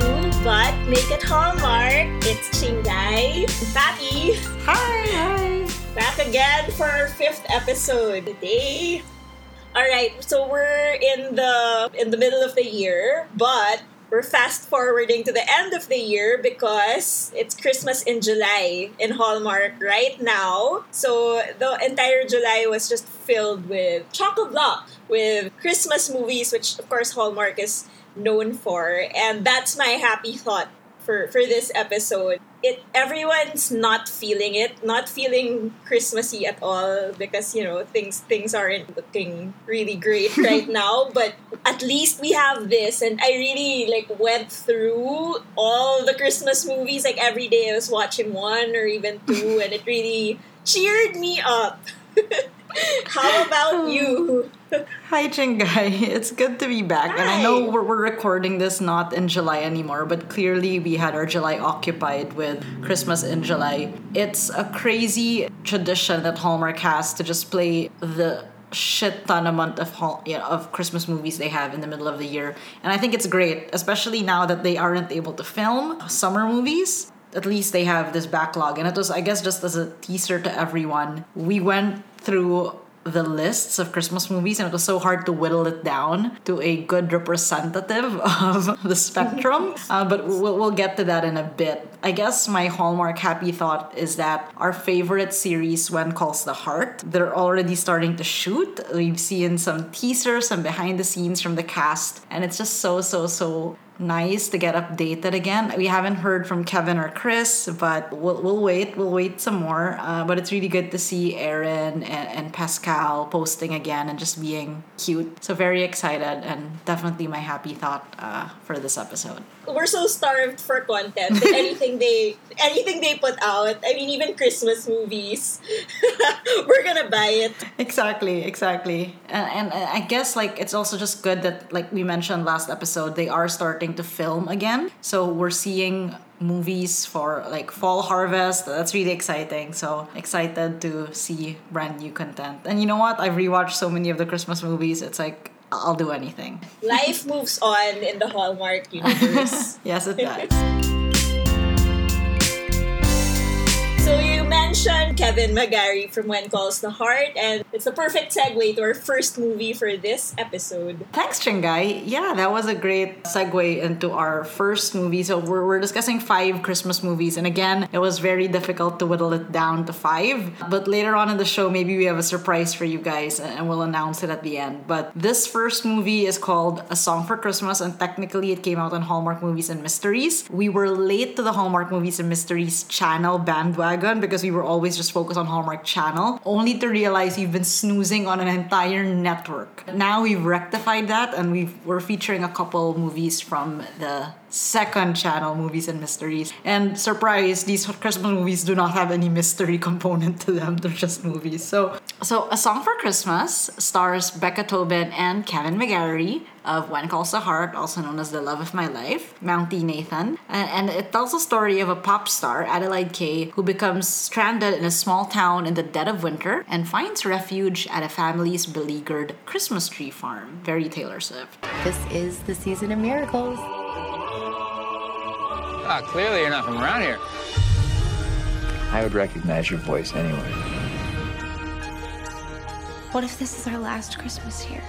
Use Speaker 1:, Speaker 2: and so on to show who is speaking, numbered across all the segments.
Speaker 1: to But Make It Hallmark. It's Chingai, Patty.
Speaker 2: Hi, hi.
Speaker 1: Back again for our fifth episode today. All right, so we're in the in the middle of the year, but we're fast forwarding to the end of the year because it's Christmas in July in Hallmark right now. So the entire July was just filled with chocolate block with Christmas movies, which of course Hallmark is known for. And that's my happy thought for, for this episode. It everyone's not feeling it, not feeling Christmassy at all because you know things things aren't looking really great right now. But at least we have this, and I really like went through all the Christmas movies. Like every day, I was watching one or even two, and it really cheered me up. How about you? Oh.
Speaker 2: Hi, Chingai. It's good to be back. And I know we're, we're recording this not in July anymore, but clearly we had our July occupied with Christmas in July. It's a crazy tradition that Hallmark has to just play the shit ton amount of hall, you know, of Christmas movies they have in the middle of the year. And I think it's great, especially now that they aren't able to film summer movies at least they have this backlog and it was i guess just as a teaser to everyone we went through the lists of Christmas movies, and it was so hard to whittle it down to a good representative of the spectrum. Uh, but we'll, we'll get to that in a bit. I guess my hallmark happy thought is that our favorite series, When Calls the Heart, they're already starting to shoot. We've seen some teasers, some behind the scenes from the cast, and it's just so, so, so nice to get updated again. We haven't heard from Kevin or Chris, but we'll, we'll wait. We'll wait some more. Uh, but it's really good to see Erin and, and, Pascale posting again and just being cute. So very excited and definitely my happy thought uh, for this episode.
Speaker 1: We're so starved for content. anything they anything they put out, I mean, even Christmas movies, we're gonna buy it.
Speaker 2: Exactly, exactly. And, and I guess like it's also just good that like we mentioned last episode, they are starting starting to film again. So we're seeing movies for like fall harvest. That's really exciting. So excited to see brand new content. And you know what? I've rewatched so many of the Christmas movies. It's like I'll do anything.
Speaker 1: Life moves on in the Hallmark universe.
Speaker 2: yes, it does.
Speaker 1: Mentioned Kevin McGarry from When Calls the Heart, and it's a perfect segue to our first movie for this episode.
Speaker 2: Thanks, Chingai. Yeah, that was a great segue into our first movie. So we're, we're discussing five Christmas movies, and again, it was very difficult to whittle it down to five. But later on in the show, maybe we have a surprise for you guys, and we'll announce it at the end. But this first movie is called A Song for Christmas, and technically it came out on Hallmark Movies and Mysteries. We were late to the Hallmark Movies and Mysteries channel bandwagon because we were always just focused on Hallmark Channel, only to realize we've been snoozing on an entire network. Now we've rectified that and we are featuring a couple movies from the second channel movies and mysteries. And surprise, these Christmas movies do not have any mystery component to them. They're just movies. So, so A Song for Christmas stars Becca Tobin and Kevin McGarry of When Calls the Heart, also known as The Love of My Life, Mountie Nathan. And it tells the story of a pop star, Adelaide Kay, who becomes stranded in a small town in the dead of winter and finds refuge at a family's beleaguered Christmas tree farm. Very Taylor Swift.
Speaker 3: This is the season of miracles.
Speaker 4: Ah, clearly you're not from around here.
Speaker 5: I would recognize your voice anyway.
Speaker 3: What if this is our last Christmas here?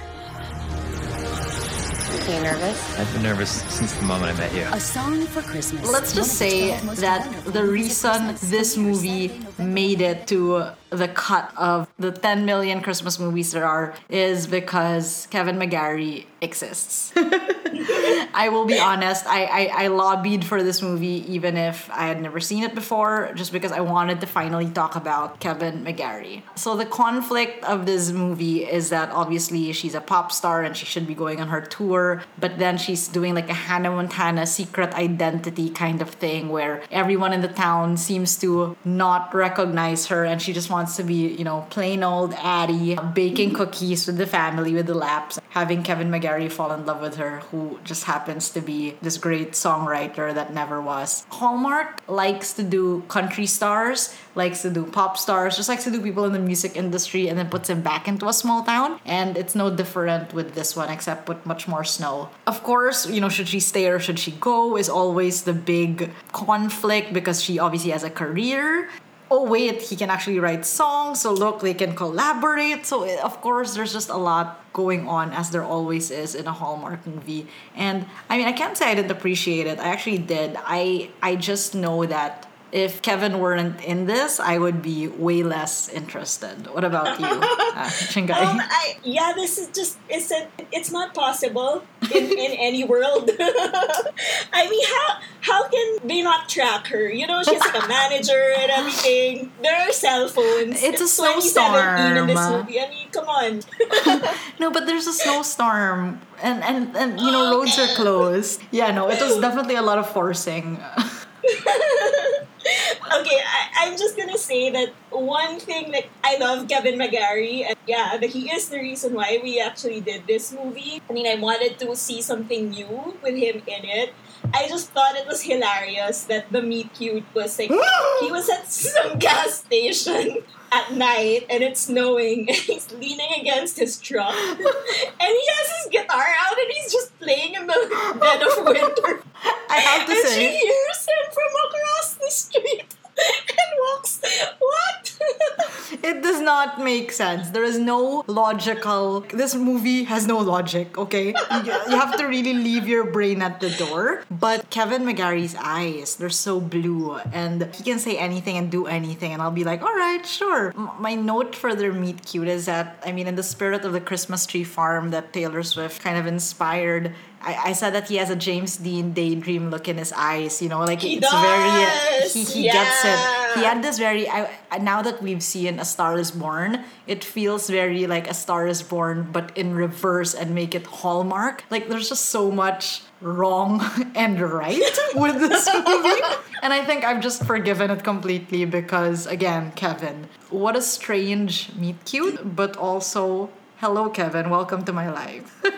Speaker 3: Are you nervous?
Speaker 5: I've been nervous since the moment I met you.
Speaker 3: A Song for Christmas.
Speaker 2: Let's just say that the reason this movie made it to the cut of the 10 million Christmas movies there are is because Kevin McGarry exists. I will be honest, I, I, I, lobbied for this movie even if I had never seen it before, just because I wanted to finally talk about Kevin McGarry. So the conflict of this movie is that obviously she's a pop star and she should be going on her tour, but then she's doing like a Hannah Montana secret identity kind of thing where everyone in the town seems to not recognize her and she just wants to be, you know, plain old Addie, baking cookies with the family with the laps, having Kevin McGarry fall in love with her, who just happens to be this great songwriter that never was. Hallmark likes to do country stars, likes to do pop stars, just likes to do people in the music industry and then puts them back into a small town. And it's no different with this one, except with much more snow. Of course, you know, should she stay or should she go is always the big conflict because she obviously has a career oh wait he can actually write songs so look they can collaborate. So eh, of course there's just a lot going on as there always is in a hallmark movie. And i mean i can't say i didn't appreciate it. I actually did. I i just know that if Kevin weren't in this, I would be way less interested. What about you, uh, Chingai?
Speaker 1: Um, I, yeah, this is just it's a, it's not possible in, in any world. I mean, how how can they not track her? You know, she's like a manager and everything. There are cell phones.
Speaker 2: It's a
Speaker 1: 2017
Speaker 2: snowstorm.
Speaker 1: in this movie. I mean, come on.
Speaker 2: no, but there's a snowstorm, and and and you know roads are closed. Yeah, no, it was definitely a lot of forcing.
Speaker 1: okay, I, I'm just gonna say that one thing that I love Kevin McGarry, and yeah, that he is the reason why we actually did this movie. I mean, I wanted to see something new with him in it. I just thought it was hilarious that the meet cute was like he was at some gas station at night and it's snowing and he's leaning against his truck and he has his guitar out and he's just playing in the dead of winter.
Speaker 2: I have to
Speaker 1: and
Speaker 2: say-
Speaker 1: she hears him from across the street and walks. What?
Speaker 2: It does not make sense. There is no logical. This movie has no logic, okay? You, you have to really leave your brain at the door. But Kevin McGarry's eyes, they're so blue. And he can say anything and do anything. And I'll be like, all right, sure. M- my note for their meet cute is that, I mean, in the spirit of the Christmas tree farm that Taylor Swift kind of inspired, I, I said that he has a James Dean daydream look in his eyes, you know, like
Speaker 1: He
Speaker 2: it's very
Speaker 1: does!
Speaker 2: he, he gets it. He
Speaker 1: Yeah.
Speaker 2: had this very I, I- now that we've seen A Star is Born, it feels very like A Star is Born but in reverse and make it Hallmark. Like there's just so much wrong and right with this movie. And I think I've just forgiven it completely because again, Kevin, what a strange meet cute, but also hello Kevin, welcome to my life.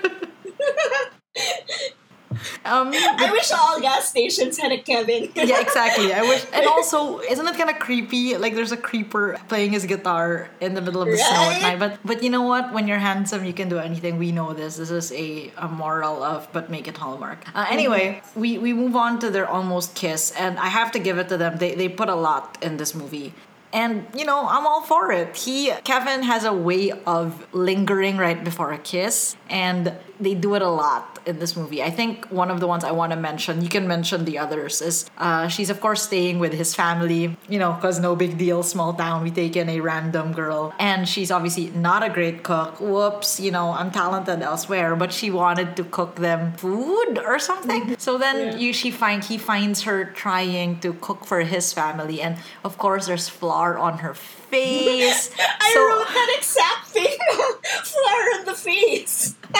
Speaker 2: um
Speaker 1: I wish all gas stations had a Kevin.
Speaker 2: yeah, exactly. I wish, and also, isn't it kind of creepy? Like, there's a creeper playing his guitar in the middle of the snow at night. But, but you know what? When you're handsome, you can do anything. We know this. This is a, a moral of, but make it Hallmark. Uh, anyway, we we move on to their almost kiss, and I have to give it to them. They they put a lot in this movie. And you know, I'm all for it. He Kevin has a way of lingering right before a kiss, and they do it a lot in this movie. I think one of the ones I want to mention, you can mention the others, is uh, she's of course staying with his family, you know, because no big deal, small town, we take in a random girl. And she's obviously not a great cook. Whoops, you know, I'm talented elsewhere, but she wanted to cook them food or something. So then you she find he finds her trying to cook for his family, and of course there's flour on her face.
Speaker 1: I
Speaker 2: So-
Speaker 1: wrote that exact thing. Flower in the face.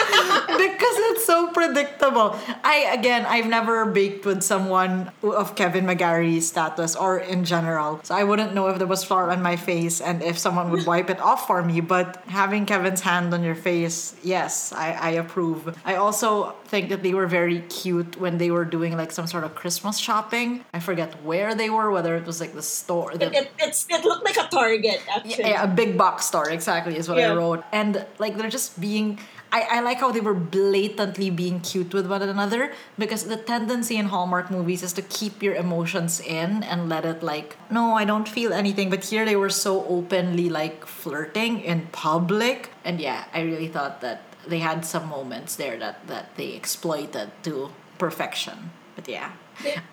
Speaker 2: it's so predictable. I again, I've never baked with someone of Kevin McGarry's status or in general, so I wouldn't know if there was flour on my face and if someone would wipe it off for me. But having Kevin's hand on your face, yes, I, I approve. I also think that they were very cute when they were doing like some sort of Christmas shopping. I forget where they were, whether it was like the store. The,
Speaker 1: It, it's it looked like a Target actually.
Speaker 2: yeah, a big box store, exactly, is what I wrote. And like they're just being I, I like how they were blatantly being cute with one another because the tendency in Hallmark movies is to keep your emotions in and let it like no, I don't feel anything. But here they were so openly like flirting in public. And yeah, I really thought that they had some moments there that, that they exploited to perfection. But yeah.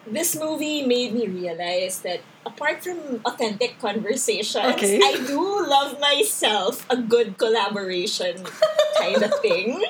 Speaker 1: This movie made me realize that apart from authentic conversations,
Speaker 2: Okay.
Speaker 1: I do love myself a good collaboration kind of thing.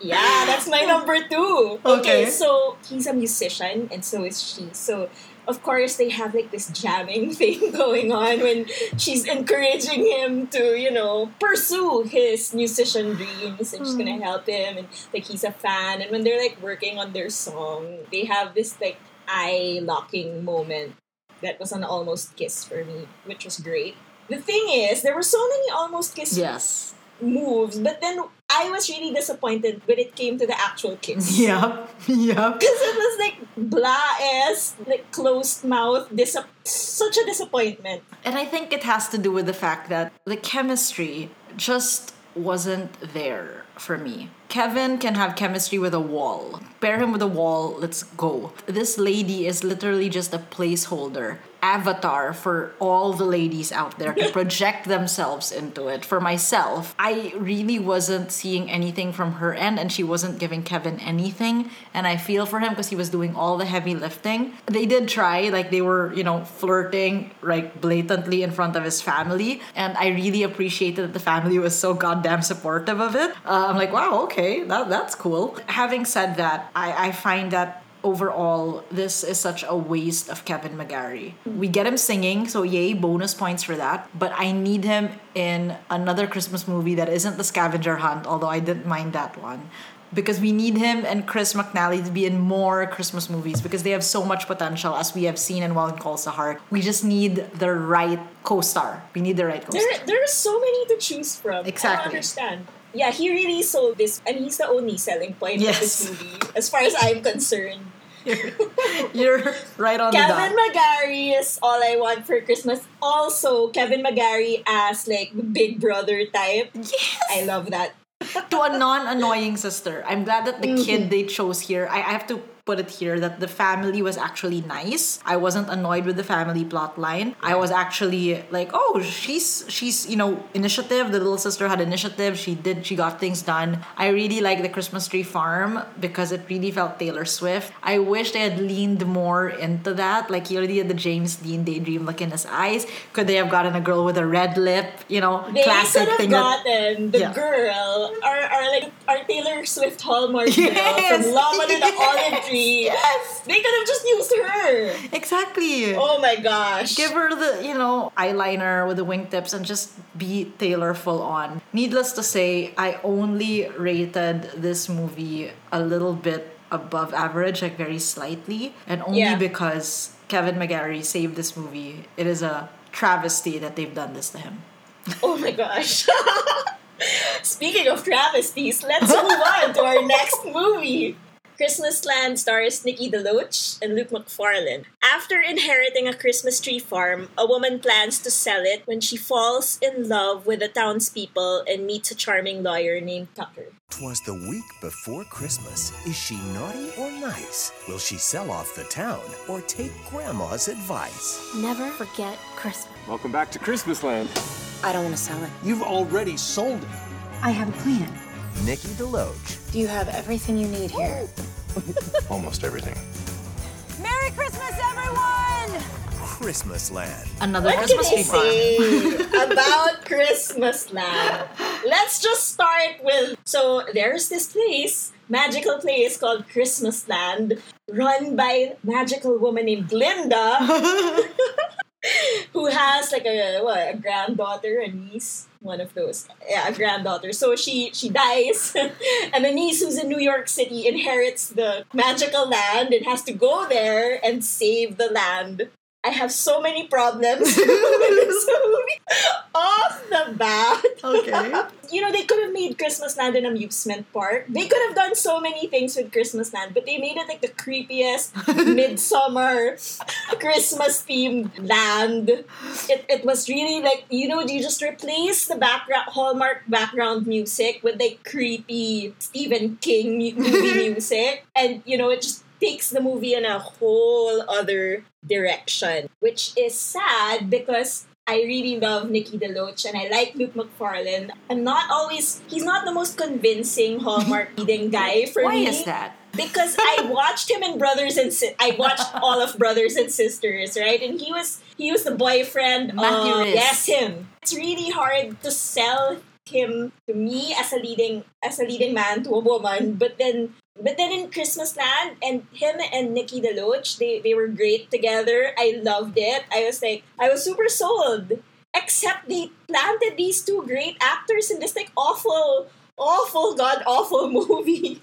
Speaker 1: Yeah, that's my number two.
Speaker 2: Okay.
Speaker 1: Okay, so he's a musician and so is she. So of course they have like this jamming thing going on when she's encouraging him to, you know, pursue his musician dreams and she's gonna hmm. help him and like he's a fan and when they're like working on their song, they have this like eye locking moment that was an almost kiss for me, which was great. The thing is, there were so many almost kisses
Speaker 2: Yes.
Speaker 1: moves, but then I was really disappointed when it came to the actual kiss.
Speaker 2: Yeah, yeah.
Speaker 1: Because it was like blah ass, like closed mouth, dis- such a disappointment.
Speaker 2: And I think it has to do with the fact that the chemistry just wasn't there for me. Kevin can have chemistry with a wall. Pair him with a wall, let's go. This lady is literally just a placeholder, avatar for all the ladies out there to project themselves into it. For myself, I really wasn't seeing anything from her end, and she wasn't giving Kevin anything. And I feel for him because he was doing all the heavy lifting. They did try, like, they were, you know, flirting, like, blatantly in front of his family. And I really appreciated that the family was so goddamn supportive of it. Uh, I'm like, wow, okay that, that's cool. Having said that, I, I find that overall, this is such a waste of Kevin McGarry. We get him singing, so yay, bonus points for that. But I need him in another Christmas movie that isn't The Scavenger Hunt, although I didn't mind that one. Because we need him and Chris McNally to be in more Christmas movies because they have so much potential, as we have seen in When Calls the Heart. We just need the right co-star. We need the right co-star.
Speaker 1: There, there are so many to choose from.
Speaker 2: Exactly.
Speaker 1: I understand. Yeah, he really sold this, and he's the only selling point
Speaker 2: Yes.
Speaker 1: of this movie, as far as I'm concerned.
Speaker 2: You're right on the
Speaker 1: Kevin. McGarry is all I want for Christmas. Also, Kevin McGarry as like the Big Brother type.
Speaker 2: Yes!
Speaker 1: I love that.
Speaker 2: to a non-annoying sister. I'm glad that the
Speaker 1: Mm-hmm.
Speaker 2: kid they chose here. I, I have to put it here that the family was actually nice. I wasn't annoyed with the family plot line. I was actually like, oh, she's she's you know initiative. The little sister had initiative. She did she got things done. I really like the Christmas tree farm because it really felt Taylor Swift. I wish they had leaned more into that. Like he already had the James Dean daydream look in his eyes. Could they have gotten a girl with a red lip? You know,
Speaker 1: They
Speaker 2: classic
Speaker 1: could have
Speaker 2: thing. that-
Speaker 1: gotten the
Speaker 2: Yeah.
Speaker 1: girl, our, our like our Taylor Swift Hallmark girl
Speaker 2: Yes.
Speaker 1: from Love Under the Olive Tree.
Speaker 2: Yes.
Speaker 1: They could have just used her.
Speaker 2: Exactly.
Speaker 1: Oh my gosh.
Speaker 2: Give her the, you know, eyeliner with the wingtips and just be Taylor full on. Needless to say, I only rated this movie a little bit above average, like very slightly, and only
Speaker 1: Yeah.
Speaker 2: because Kevin McGarry saved this movie. It is a travesty that they've done this to him.
Speaker 1: Oh my gosh. Speaking of travesties, let's move on to our next movie. Christmas Land stars Nikki DeLoach and Luke Macfarlane. After inheriting a Christmas tree farm, a woman plans to sell it when she falls in love with the townspeople and meets a charming lawyer named Tucker.
Speaker 6: Twas the week before Christmas. Is she naughty or nice? Will she sell off the town or take Grandma's advice?
Speaker 3: Never forget Christmas.
Speaker 7: Welcome back to Christmas Land.
Speaker 3: I don't want to sell it.
Speaker 7: You've already sold it.
Speaker 8: I have a plan.
Speaker 6: Nikki DeLoach.
Speaker 3: Do you have everything you need here?
Speaker 5: Almost everything.
Speaker 8: Merry Christmas, everyone!
Speaker 6: Christmas Land.
Speaker 2: Another
Speaker 1: What can
Speaker 2: Christmas
Speaker 1: I
Speaker 2: tree
Speaker 1: say about Christmas Land? Let's just start with so there's this place, magical place called Christmas Land, run by a magical woman named Glinda, who has like a what, a granddaughter, a niece, one of those, yeah, a granddaughter. So she she dies, and the niece who's in New York City inherits the magical land and has to go there and save the land. I have so many problems with this movie off the bat.
Speaker 2: Okay.
Speaker 1: You know, they could have made Christmas Land an amusement park. They could have done so many things with Christmas Land, but they made it like the creepiest midsummer Christmas themed land. It, it was really like, you know, you just replace the background Hallmark background music with like creepy Stephen King movie music. And, you know, it just takes the movie in a whole other direction, which is sad because I really love Nikki DeLoach and I like Luke Macfarlane. I'm not always, he's not the most convincing Hallmark leading guy for
Speaker 2: Why
Speaker 1: me.
Speaker 2: Why is that?
Speaker 1: Because I watched him in Brothers and Si- I watched all of Brothers and Sisters, right? And he was he was the boyfriend
Speaker 2: Matthew
Speaker 1: of
Speaker 2: Rhys.
Speaker 1: yes him. It's really hard to sell him to me as a leading as a leading man to a woman, but then but then in Christmas Land and him and Nikki DeLoach, they they were great together. I loved it. I was like I was super sold. Except they planted these two great actors in this like awful, awful, god awful movie.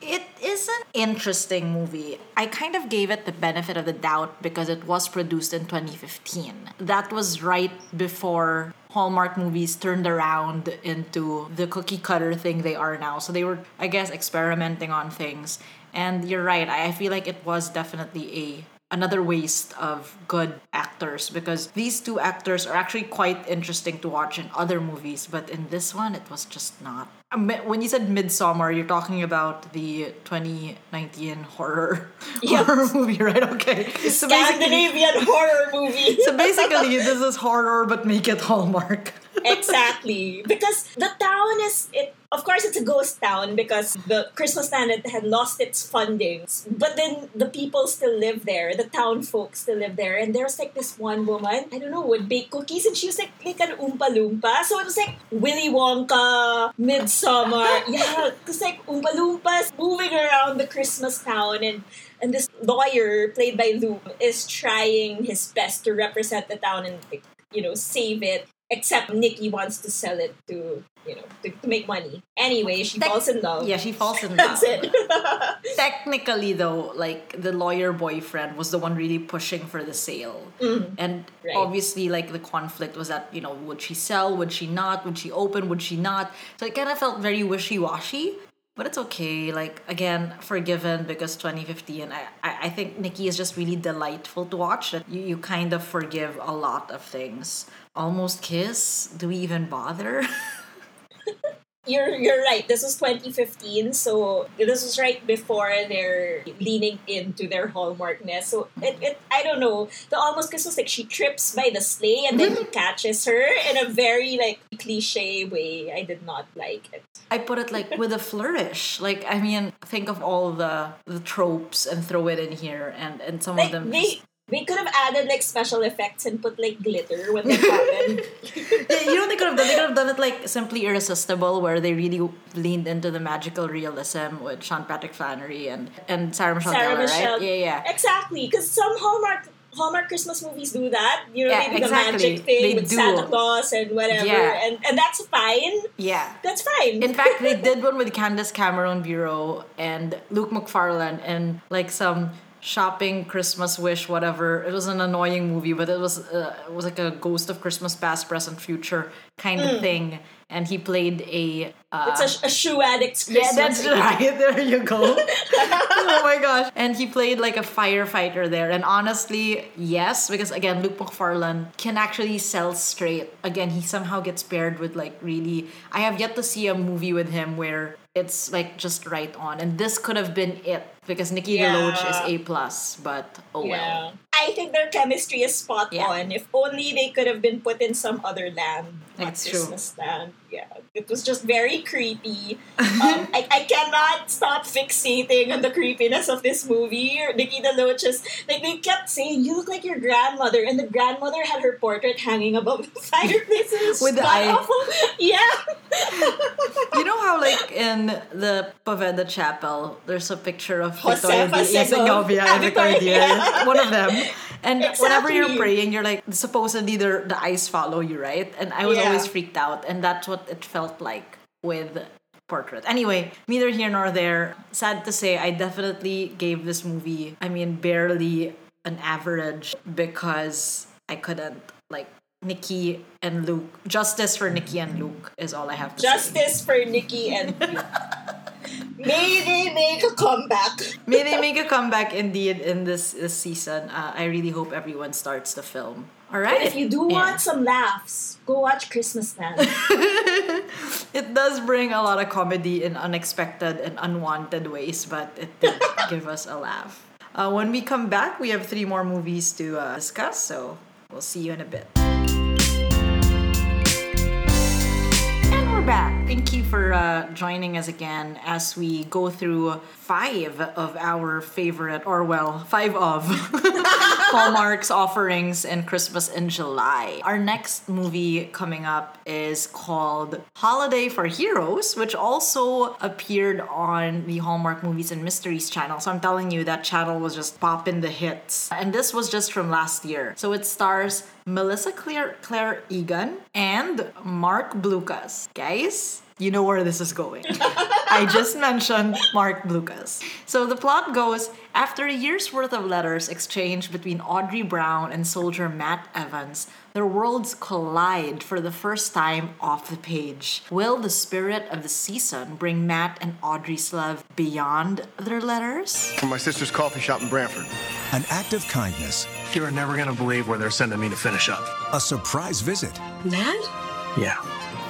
Speaker 2: It is an interesting movie. I kind of gave it the benefit of the doubt because it was produced in 2015. That was right before Hallmark movies turned around into the cookie cutter thing they are now. So they were, I guess, experimenting on things. And you're right. I feel like it was definitely a another waste of good actors because these two actors are actually quite interesting to watch in other movies, but in this one, it was just not. Um, when you said Midsummer, you're talking about the 2019 horror
Speaker 1: Yes.
Speaker 2: horror movie, right? Okay. So basically,
Speaker 1: Scandinavian horror movie.
Speaker 2: so basically, this is horror, but make it Hallmark.
Speaker 1: Exactly. Because the town is it of course it's a ghost town because the christmas land had- lost its funding. but then the people still live there. The town folks still live there. And there's like this one woman. I don't know would bake cookies. And she was like like an oompa loompa so it was like willy wonka midsummer. Yeah. Because like oompa loompas moving around the christmas town. And and this lawyer played by Luke is trying his best to represent the town and you know save it except Nikki wants to sell it to you know to, to make money. Anyway, she falls in love.
Speaker 2: Yeah, she falls in love.
Speaker 1: That's it.
Speaker 2: Technically, though, like the lawyer boyfriend was the one really pushing for the sale, mm-hmm. and
Speaker 1: Right.
Speaker 2: obviously, like the conflict was that you know would she sell, would she not, would she open, would she not? So it kind of felt very wishy washy. But it's okay. Like again, forgiven because 2015. I, I think Nikki is just really delightful to watch. That you, you kind of forgive a lot of things. Almost kiss. Do we even bother?
Speaker 1: you're you're right. This was 2015, so this was right before they're leaning into their hallmarkness. So it, it I don't know. The almost kiss was like she trips by the sleigh and then he catches her in a very like cliche way. I did not like it.
Speaker 2: I put it like with a flourish. Like I mean, think of all the the tropes and throw it in here, and and some of them.
Speaker 1: they
Speaker 2: just-
Speaker 1: they could have added like special effects and put like glitter when they happen.
Speaker 2: Yeah, you know they could have done? They could have done it like simply irresistible, where they really leaned into the magical realism with Sean Patrick Flanery and and Sarah Michelle
Speaker 1: Sarah
Speaker 2: Gellar,
Speaker 1: Michelle.
Speaker 2: right? Yeah, yeah.
Speaker 1: Exactly, because some Hallmark Hallmark Christmas movies do that. You know,
Speaker 2: Yeah,
Speaker 1: do
Speaker 2: exactly.
Speaker 1: the magic thing
Speaker 2: They
Speaker 1: with
Speaker 2: do.
Speaker 1: Santa Claus and whatever,
Speaker 2: Yeah.
Speaker 1: and and that's fine.
Speaker 2: Yeah.
Speaker 1: That's fine.
Speaker 2: In fact, they did one with Candace Cameron Bure and Luke Macfarlane and like some shopping Christmas wish whatever. It was an annoying movie, but it was uh, it was like a ghost of Christmas past, present, future kind of thing. And he played a uh,
Speaker 1: it's a, a shoe addict's
Speaker 2: Yeah, that's right. There you go. oh my gosh. And he played like a firefighter there. And honestly, yes, because again, Luke Macfarlane can actually sell straight. Again, he somehow gets paired with like really. I have yet to see a movie with him where it's like just right on. And this could have been it because Nikki
Speaker 1: Yeah.
Speaker 2: DeLoach is A plus, but oh
Speaker 1: Yeah.
Speaker 2: well.
Speaker 1: I think their chemistry is spot
Speaker 2: Yeah.
Speaker 1: on. If only they could have been put in some other land. not
Speaker 2: That's true.
Speaker 1: Christmas land. Yeah. It was just very creepy. um, I, I cannot stop fixating on the creepiness of this movie. Nikki DeLoach is like they kept saying, You look like your grandmother and the grandmother had her portrait hanging above the fireplace.
Speaker 2: With the eye.
Speaker 1: awful. Yeah.
Speaker 2: You know how like in the Poveda Chapel, there's a picture of
Speaker 1: Josefa
Speaker 2: Victoria Di-
Speaker 1: Segovia.
Speaker 2: Segovia and Victoria. Diaz, one of them. And whenever you're praying, you're like supposedly the the eyes follow you, right? And I was
Speaker 1: Yeah.
Speaker 2: always freaked out, and that's what it felt like with portrait. Anyway, neither here nor there. Sad to say, I definitely gave this movie. I mean, barely an average because I couldn't like. Nikki and Luke. Justice for Nikki and Luke is all I have to say.
Speaker 1: Justice for Nikki and Luke. May they make a comeback.
Speaker 2: May they make a comeback indeed in this, this season. Uh, I really hope everyone starts the film. All right.
Speaker 1: And if you do
Speaker 2: Yeah.
Speaker 1: want some laughs, go watch Christmas Land.
Speaker 2: it does bring a lot of comedy in unexpected and unwanted ways, but it did give us a laugh. Uh, when we come back, we have three more movies to uh, discuss, so we'll see you in a bit. Back. Thank you for uh, joining us again as we go through five of our favorite, or well, five of Hallmark's offerings in Christmas in July. Our next movie coming up is called Holiday for Heroes, which also appeared on the Hallmark Movies and Mysteries channel. So I'm telling you, that channel was just popping the hits. And this was just from last year. So it stars Melissa Claire, Claire Egan and Marc Blucas. Guys, you know where this is going. I just mentioned Marc Blucas. So the plot goes after a year's worth of letters exchanged between Audrey Brown and soldier Matt Evans, their worlds collide for the first time off the page. Will the spirit of the season bring Matt and Audrey's love beyond their letters?
Speaker 9: From my sister's coffee shop in Brantford.
Speaker 6: An act of kindness,
Speaker 7: You're never gonna believe where they're sending me to finish up.
Speaker 6: a surprise visit,
Speaker 8: Matt?
Speaker 7: Yeah.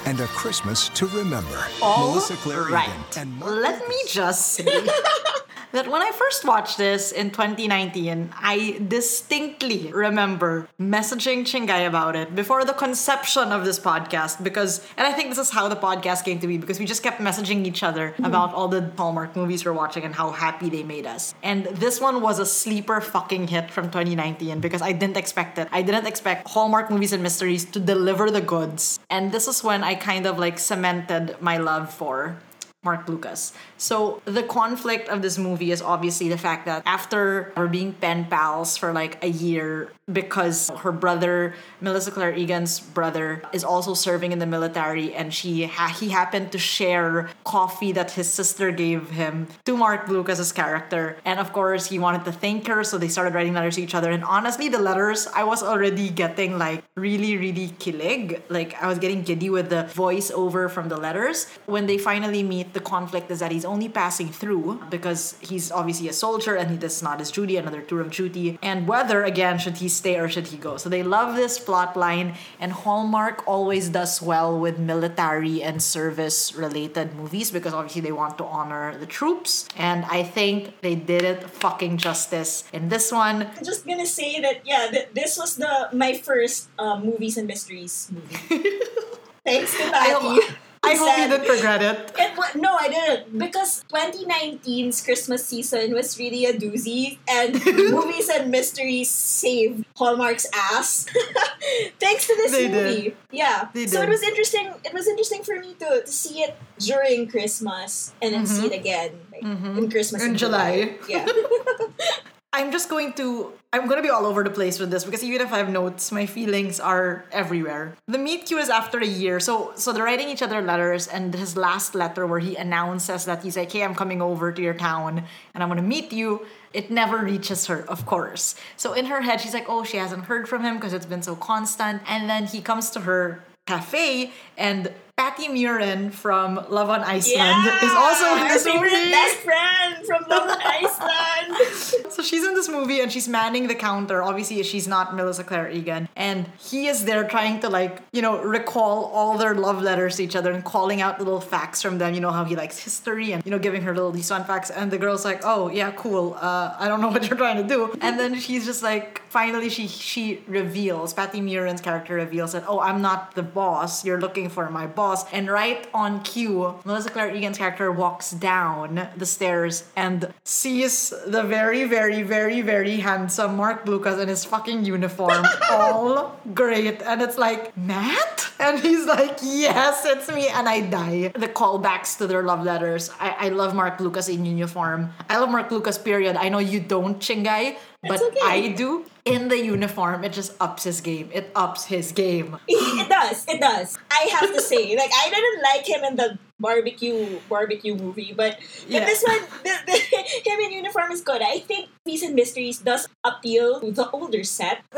Speaker 6: and a Christmas to remember.
Speaker 2: All
Speaker 6: Melissa Clary
Speaker 2: right.
Speaker 6: and Mark
Speaker 2: Let me just say that when I first watched this in 2019, I distinctly remember messaging Chingai about it before the conception of this podcast because, and I think this is how the podcast came to be because we just kept messaging each other mm-hmm. about all the Hallmark movies we're watching and how happy they made us. And this one was a sleeper fucking hit from 2019 because I didn't expect it. I didn't expect Hallmark movies and mysteries to deliver the goods. And this is when I kind of like cemented my love for Marc Blucas. So the conflict of this movie is obviously the fact that after we're being pen pals for like a year because her brother, Melissa Claire Egan's brother, is also serving in the military and she ha- he happened to share coffee that his sister gave him to Marc Blucas's character. And of course he wanted to thank her, so they started writing letters to each other. And honestly, the letters I was already getting like really, really kilig. Like I was getting giddy with the voiceover from the letters. When they finally meet, the conflict is that he's only passing through because he's obviously a soldier and he does not his duty, another tour of duty. And whether again should he stay or should he go? So they love this plot line, and Hallmark always does well with military and service related movies because obviously they want to honor the troops. And I think they did it fucking justice in this one.
Speaker 1: I'm just gonna say that yeah, th- this was the my first uh, movies and mysteries movie. Thanks to Patty.
Speaker 2: I hope you didn't regret it.
Speaker 1: It no, I didn't because 2019's Christmas season was really a doozy, and movies and mysteries saved Hallmark's ass. Thanks to this
Speaker 2: They
Speaker 1: movie,
Speaker 2: did.
Speaker 1: yeah.
Speaker 2: They
Speaker 1: so it was interesting. It was interesting for me to to see it during Christmas and then see it again like, in Christmas
Speaker 2: Mm-hmm. In
Speaker 1: and
Speaker 2: July.
Speaker 1: Yeah.
Speaker 2: I'm just going to I'm gonna be all over the place with this because even if I have notes, my feelings are everywhere. The meet cute is after a year, so so they're writing each other letters, and his last letter where he announces that he's like, "Hey, I'm coming over to your town, and I'm gonna meet you." It never reaches her, of course. So in her head, she's like, "Oh, she hasn't heard from him because it's been so constant." And then he comes to her cafe, and Patti Murin from Love on Iceland
Speaker 1: yeah.
Speaker 2: is also in this movie.
Speaker 1: best friend from Love on Iceland.
Speaker 2: So she's in this movie and she's manning the counter. Obviously, she's not Melissa Claire Egan. And he is there trying to, like, you know, recall all their love letters to each other and calling out little facts from them. You know, how he likes history and, you know, giving her little fun facts. And the girl's like, oh, yeah, cool. Uh, I don't know what you're trying to do. And then she's just like, finally, she she reveals, Patti Murin's character reveals that, oh, I'm not the boss. You're looking for my boss. And right on cue, Melissa Claire Egan's character walks down the stairs and sees the very, very, very, very handsome Marc Blucas in his fucking uniform, all great. And it's like, Matt? And he's like, yes, it's me. And I die. The callbacks to their love letters. I, I love Marc Blucas in uniform. I love Marc Blucas, period. I know you don't, Chingai, but
Speaker 1: okay.
Speaker 2: I do. In the uniform, it just ups his game. It ups his game.
Speaker 1: it does. It does. I have to say, like I didn't like him in the barbecue barbecue movie, but
Speaker 2: Yeah.
Speaker 1: but this one, the, the, him in uniform is good. I think Peace and Mysteries does appeal to the older set.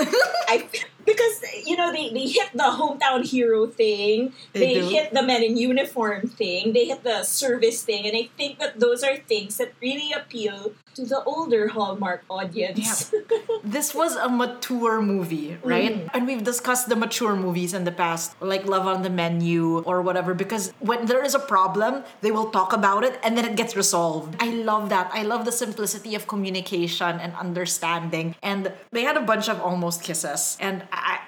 Speaker 1: I because you know they, they hit the hometown hero thing,
Speaker 2: They
Speaker 1: they, hit the men in uniform thing, they hit the service thing, and I think that those are things that really appeal to the older Hallmark audience.
Speaker 2: this was a mature movie, right? Mm. And we've discussed the mature movies in the past, like Love on the Menu or whatever, because when there is a problem, they will talk about it and then it gets resolved. I love that. I love the simplicity of communication and understanding. And they had a bunch of almost kisses. And I.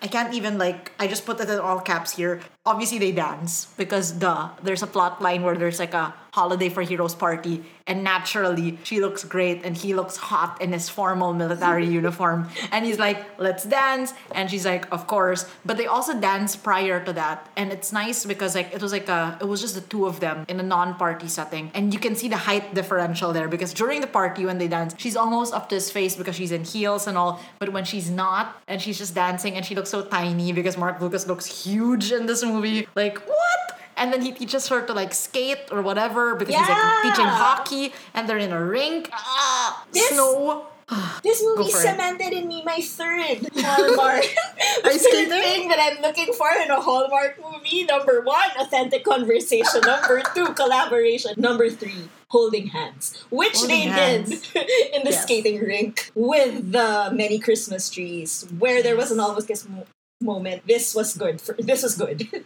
Speaker 2: I can't even like I just put it in all caps here. Obviously they dance because duh, there's a plot line where there's like a holiday for heroes party and naturally she looks great and he looks hot in his formal military uniform. And he's like let's dance. And she's like of course. But they also dance prior to that. And it's nice because like it was like a it was just the two of them in a non-party setting. And you can see the height differential there because during the party when they dance she's almost up to his face because she's in heels and all. But when she's not and she's just dancing and she looks so tiny because Marc Blucas looks huge in this movie like what and then he teaches her to like skate or whatever because he's like teaching hockey and they're in a rink. Ah,
Speaker 1: This-
Speaker 2: snow.
Speaker 1: this movie
Speaker 2: for it.
Speaker 1: cemented in me my third Hallmark.
Speaker 2: Ice
Speaker 1: third thing that I'm looking for in a Hallmark movie. Number one, authentic conversation. Number two, collaboration. Number three, holding hands, which
Speaker 2: Holding
Speaker 1: they
Speaker 2: hands.
Speaker 1: did in the
Speaker 2: Yes.
Speaker 1: skating rink with the many Christmas trees, where there was an almost kiss mo- moment. This was good. For, this was good.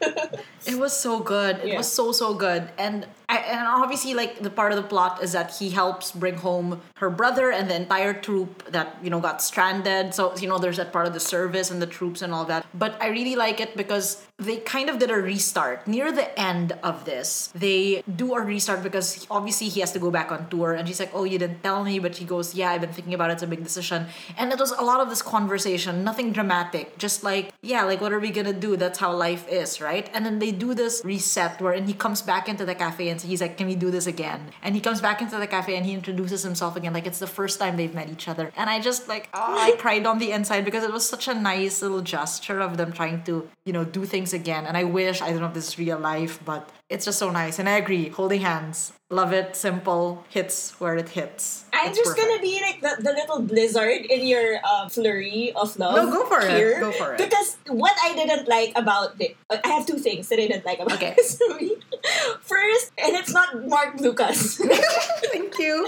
Speaker 2: It was so good. It
Speaker 1: Yeah.
Speaker 2: was so so good. And and obviously like the part of the plot is that he helps bring home her brother and the entire troop that you know got stranded. So you know there's that part of the service and the troops and all that. But I really like it because they kind of did a restart near the end of this. They do a restart because obviously he has to go back on tour and she's like, "Oh, you didn't tell me." But she goes, "Yeah, I've been thinking about it. It's a big decision." And it was a lot of this conversation, nothing dramatic, just like, "Yeah, like what are we going to do? That's how life is, right?" And then they do this reset wherein he comes back into the cafe and he's like, "Can we do this again?" And he comes back into the cafe and he introduces himself again like it's the first time they've met each other. And I just like, oh, I cried on the inside because it was such a nice little gesture of them trying to, you know, do things again. And I wish I don't know if this is real life, but it's just so nice. And I agree, holding hands, love it, simple, hits where it hits.
Speaker 1: I'm
Speaker 2: It's
Speaker 1: just
Speaker 2: perfect.
Speaker 1: gonna be like the, the little blizzard in your um, flurry of love.
Speaker 2: No, go for it. Go for it.
Speaker 1: Because what I didn't like about it, I have two things that I didn't like about
Speaker 2: Okay.
Speaker 1: this movie. First, and it's not Marc Blucas.
Speaker 2: Thank you.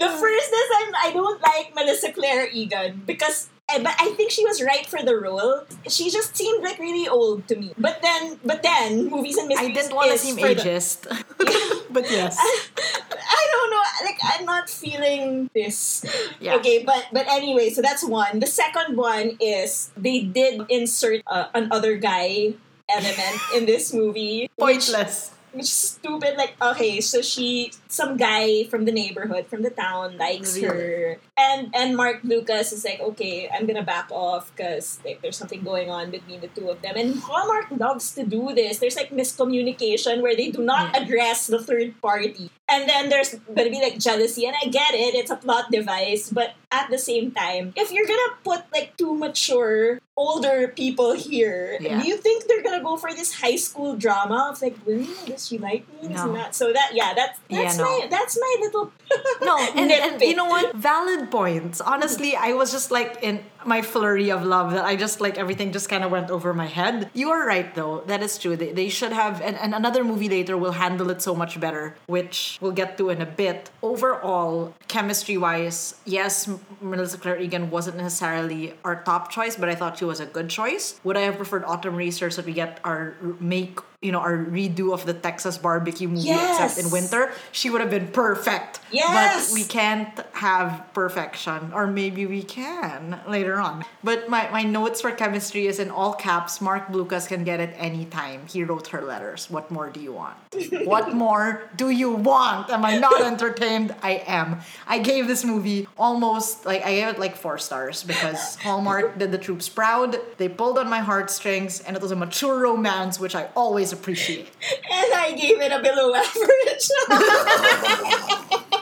Speaker 1: the first is I'm, I don't like Melissa Claire Egan because. Eh, But I think she was right for the role. She just seemed like really old to me. But then, but then, movies and mysteries.
Speaker 2: I didn't want to seem
Speaker 1: for the-
Speaker 2: ageist. but yes.
Speaker 1: I don't know. Like I'm not feeling this.
Speaker 2: Yeah.
Speaker 1: Okay, but but anyway, so that's one. The second one is they did insert uh, an other guy element in this movie. which-
Speaker 2: Pointless.
Speaker 1: which is stupid. Like, okay, so she, some guy from the neighborhood, from the town, likes her, and and Marc Blucas is like, okay, I'm gonna back off because like there's something going on between the two of them. And Hallmark loves to do this. There's like miscommunication where they do not address the third party, and then there's gonna be like jealousy. And I get it; it's a plot device, but at the same time, if you're gonna put like two mature older people here,
Speaker 2: Yeah.
Speaker 1: do you think they're gonna go for this high school drama of like, well, does she like me? Does
Speaker 2: No.
Speaker 1: not? So that yeah, that's
Speaker 2: Yeah,
Speaker 1: that's
Speaker 2: no.
Speaker 1: My that's my little
Speaker 2: No, and, and you know what? Valid points. Honestly, I was just like in my flurry of love that I just like everything just kind of went over my head. You are right though. That is true. They, they should have, and, and another movie later will handle it so much better, which we'll get to in a bit. Overall, chemistry wise, yes, Melissa Claire Egan wasn't necessarily our top choice, but I thought she was a good choice. Would I have preferred Autumn Reeser that we get our make, you know, our redo of the Texas barbecue movie except in winter? She would have been perfect.
Speaker 1: Yes!
Speaker 2: But we can't have perfection. Or maybe we can later on. But my, my notes for chemistry is in all caps, Marc Blucas can get it anytime. He wrote her letters. What more do you want? what more do you want? Am I not entertained? I am. I gave this movie almost like I gave it like four stars because Hallmark did the troops proud. They pulled on my heartstrings and it was a mature romance, which I always appreciate.
Speaker 1: and I gave it a below average.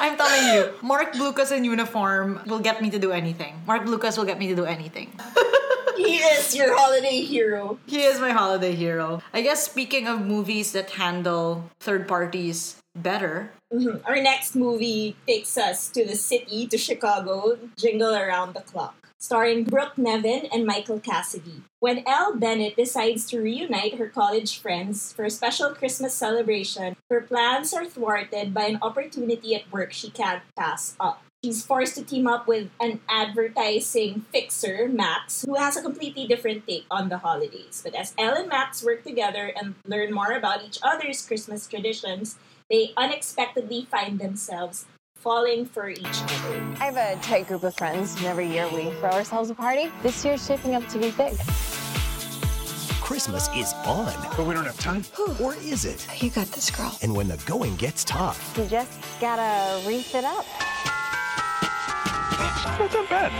Speaker 2: I'm telling you, Marc Blucas in uniform will get me to do anything. Marc Blucas will get me to do anything.
Speaker 1: he is your holiday hero.
Speaker 2: He is my holiday hero. I guess speaking of movies that handle third parties better, mm-hmm.
Speaker 1: Our next movie takes us to the city, to Chicago, Jingle Around the Clock, starring Brooke Nevin and Michael Cassidy. When Elle Bennett decides to reunite her college friends for a special Christmas celebration, her plans are thwarted by an opportunity at work she can't pass up. She's forced to team up with an advertising fixer, Max, who has a completely different take on the holidays. But as Elle and Max work together and learn more about each other's Christmas traditions, they unexpectedly find themselves falling for each other.
Speaker 10: I have a tight group of friends, and every year we throw ourselves a party. This year's shaping up to be big.
Speaker 6: Christmas is on.
Speaker 7: But we don't have time.
Speaker 6: Or is it?
Speaker 3: You got this, girl.
Speaker 6: And when the going gets tough,
Speaker 10: You just gotta refit up.
Speaker 7: Not that bad.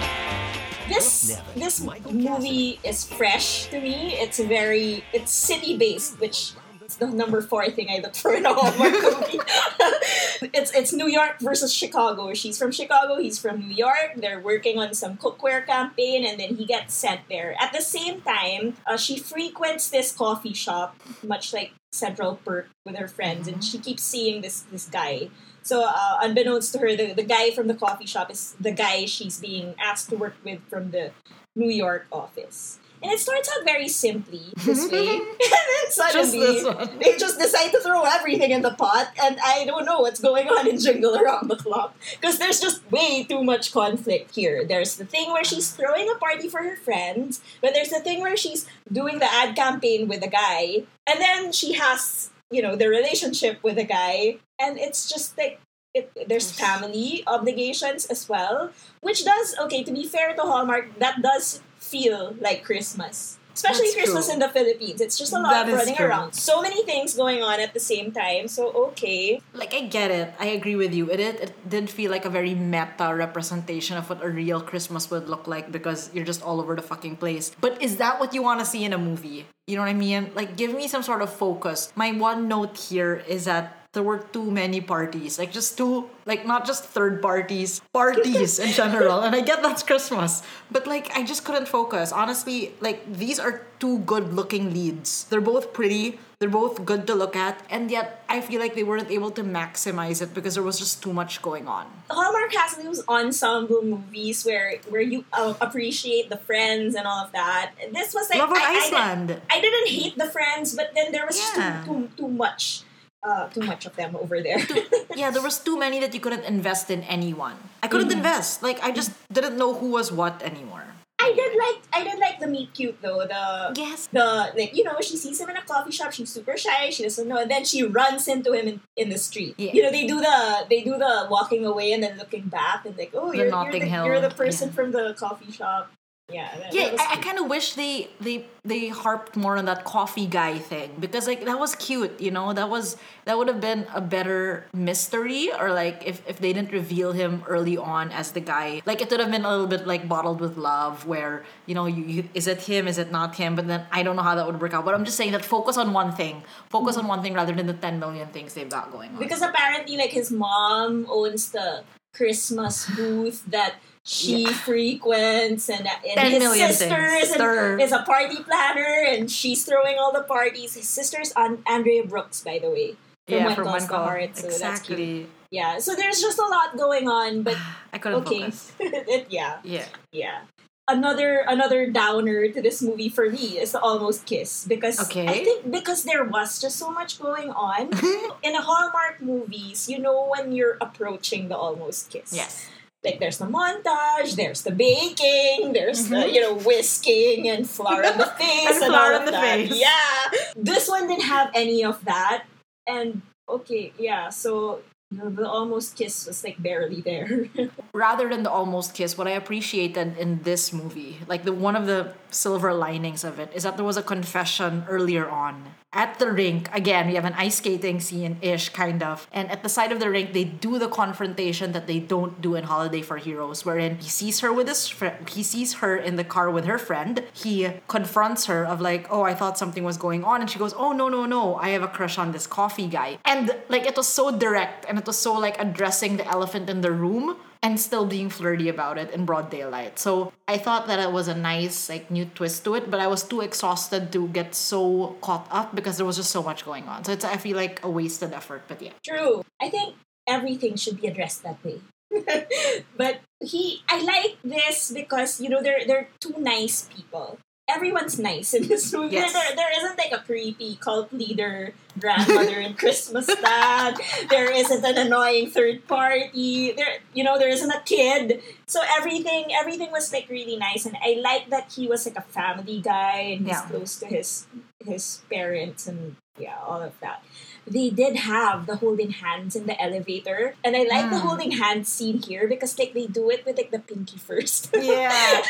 Speaker 1: This
Speaker 6: Nevin,
Speaker 1: this
Speaker 6: Michael
Speaker 1: movie is fresh to me. It's very it's city based, which is the number four thing I look for in a Hallmark movie. it's it's New York versus Chicago. She's from Chicago. He's from New York. They're working on some cookware campaign, and then he gets sent there. At the same time, uh, she frequents this coffee shop, much like Central Perk with her friends, and she keeps seeing this this guy. So, uh, unbeknownst to her, the, the guy from the coffee shop is the guy she's being asked to work with from the New York office. And it starts out very simply this way. and then suddenly,
Speaker 2: this
Speaker 1: they just decide to throw everything in the pot. And I don't know what's going on in Jingle Around the Clock. Because there's just way too much conflict here. There's the thing where she's throwing a party for her friends, but there's the thing where she's doing the ad campaign with a guy. And then she has, you know, the relationship with a guy. And it's just like, it, there's family obligations as well, which does okay. To be fair to Hallmark, that does feel like Christmas, especially
Speaker 2: That's
Speaker 1: Christmas
Speaker 2: true.
Speaker 1: in the Philippines. It's just a lot
Speaker 2: That
Speaker 1: of running
Speaker 2: true.
Speaker 1: around, so many things going on at the same time. So okay,
Speaker 2: like I get it. I agree with you. It, it it did feel like a very meta representation of what a real Christmas would look like because you're just all over the fucking place. But is that what you want to see in a movie? You know what I mean? Like give me some sort of focus. My one note here is that there were too many parties. Like just two like not just third parties, parties in general. And I get that's Christmas. But like I just couldn't focus. Honestly, like these are two good looking leads. They're both pretty. They're both good to look at, and yet I feel like they weren't able to maximize it because there was just too much going on.
Speaker 1: Hallmark has those ensemble movies where where you uh, appreciate the friends and all of that. This was like
Speaker 2: Love of
Speaker 1: I, I didn't- I, didn't hate the friends, but then there was just too, too too much. Uh, too much of them over there.
Speaker 2: yeah, there was too many that you couldn't invest in anyone. I couldn't
Speaker 1: Mm-hmm.
Speaker 2: invest. Like I just didn't know who was what anymore.
Speaker 1: I did like I did like the meet cute though. The
Speaker 2: Yes.
Speaker 1: the like you know she sees him in a coffee shop. She's super shy. She doesn't know, and then she runs into him in, in the street.
Speaker 2: Yeah.
Speaker 1: You know they do the they do the walking away and then looking back and like oh
Speaker 2: The
Speaker 1: you're, you're, the, you're the person
Speaker 2: yeah.
Speaker 1: from the coffee shop. Yeah. That,
Speaker 2: Yeah,
Speaker 1: that
Speaker 2: I, I kind of wish they they they harped more on that coffee guy thing because like that was cute, you know. That was that would have been a better mystery, or like if if they didn't reveal him early on as the guy, like it would have been a little bit like bottled with love, where you know you, you is it him, is it not him? But then I don't know how that would work out. But I'm just saying that focus on one thing, focus on one thing rather than the ten million things they've got going on.
Speaker 1: because apparently like his mom owns the Christmas booth that she frequents and, and his
Speaker 2: sisters
Speaker 1: sister
Speaker 2: things.
Speaker 1: is,
Speaker 2: Stir.
Speaker 1: an, is a party planner and she's throwing all the parties. His sister's on Andrea Brooks, by the way. From
Speaker 2: yeah, from one call.
Speaker 1: Heart, so that's cute.
Speaker 2: exactly.
Speaker 1: Yeah, so there's just a lot going on, but
Speaker 2: I couldn't
Speaker 1: okay.
Speaker 2: focus.
Speaker 1: It- yeah,
Speaker 2: Yeah.
Speaker 1: yeah. Another another downer to this movie for me is the Almost Kiss because
Speaker 2: Okay.
Speaker 1: I think because there was just so much going on in a Hallmark movies. You know when you're approaching the Almost Kiss.
Speaker 2: Yes.
Speaker 1: Like there's the montage, there's the baking, there's the mm-hmm. you know whisking and flour on the face
Speaker 2: And
Speaker 1: and,
Speaker 2: flour
Speaker 1: of
Speaker 2: the
Speaker 1: that.
Speaker 2: face.
Speaker 1: Yeah, this one didn't have any of that, and okay, yeah. So the, almost kiss was like barely there.
Speaker 2: rather than the almost kiss, what I appreciate appreciated in this movie, like the one of the silver linings of it, is that there was a confession earlier on at the rink. Again, we have an ice skating scene ish kind of, and at the side of the rink, they do the confrontation that they don't do in Holiday for Heroes, wherein he sees her with his friend, he sees her in the car with her friend. He confronts her of like, oh, I thought something was going on, and she goes, oh no no no, I have a crush on this coffee guy, and like it was so direct and it was so like addressing the elephant in the room and still being flirty about it in broad daylight. So I thought that it was a nice like new twist to it, but I was too exhausted to get so caught up because there was just so much going on. So it's I feel like a wasted effort, but yeah.
Speaker 1: True. I think everything should be addressed that way. but he, I like this because you know they're they're two nice people. Everyone's nice in this movie.
Speaker 2: Yes.
Speaker 1: There, there isn't like a creepy cult leader grandmother in Christmas dad. There isn't an annoying third party. There, you know, there isn't a kid. So everything, everything was like really nice, and I like that he was like a family guy and he's
Speaker 2: Yeah.
Speaker 1: close to his his parents and yeah, all of that they did have the holding hands in the elevator and i like the
Speaker 2: Mm.
Speaker 1: holding hands scene here because like they do it with like the pinky first
Speaker 2: Yeah.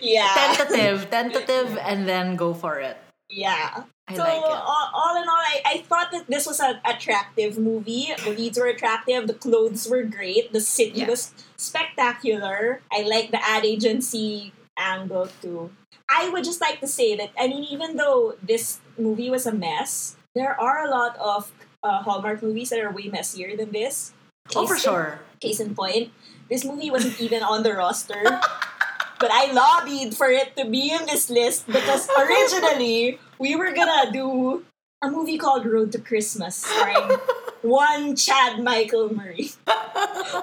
Speaker 1: yeah
Speaker 2: tentative, tentative, and then go for it.
Speaker 1: yeah
Speaker 2: I
Speaker 1: so
Speaker 2: like.
Speaker 1: All, all in all I, I thought that this was an attractive movie the leads were attractive the clothes were great the city
Speaker 2: Yeah.
Speaker 1: was spectacular i like the ad agency angle too i would just like to say that i mean even though this movie was a mess there are a lot of uh, hallmark movies that are way messier than this
Speaker 2: Oh, for sure.
Speaker 1: Case in point, this movie wasn't even on the roster. But I lobbied for it to be in this list because originally we were gonna do a movie called Road to Christmas starring one Chad Michael Murray,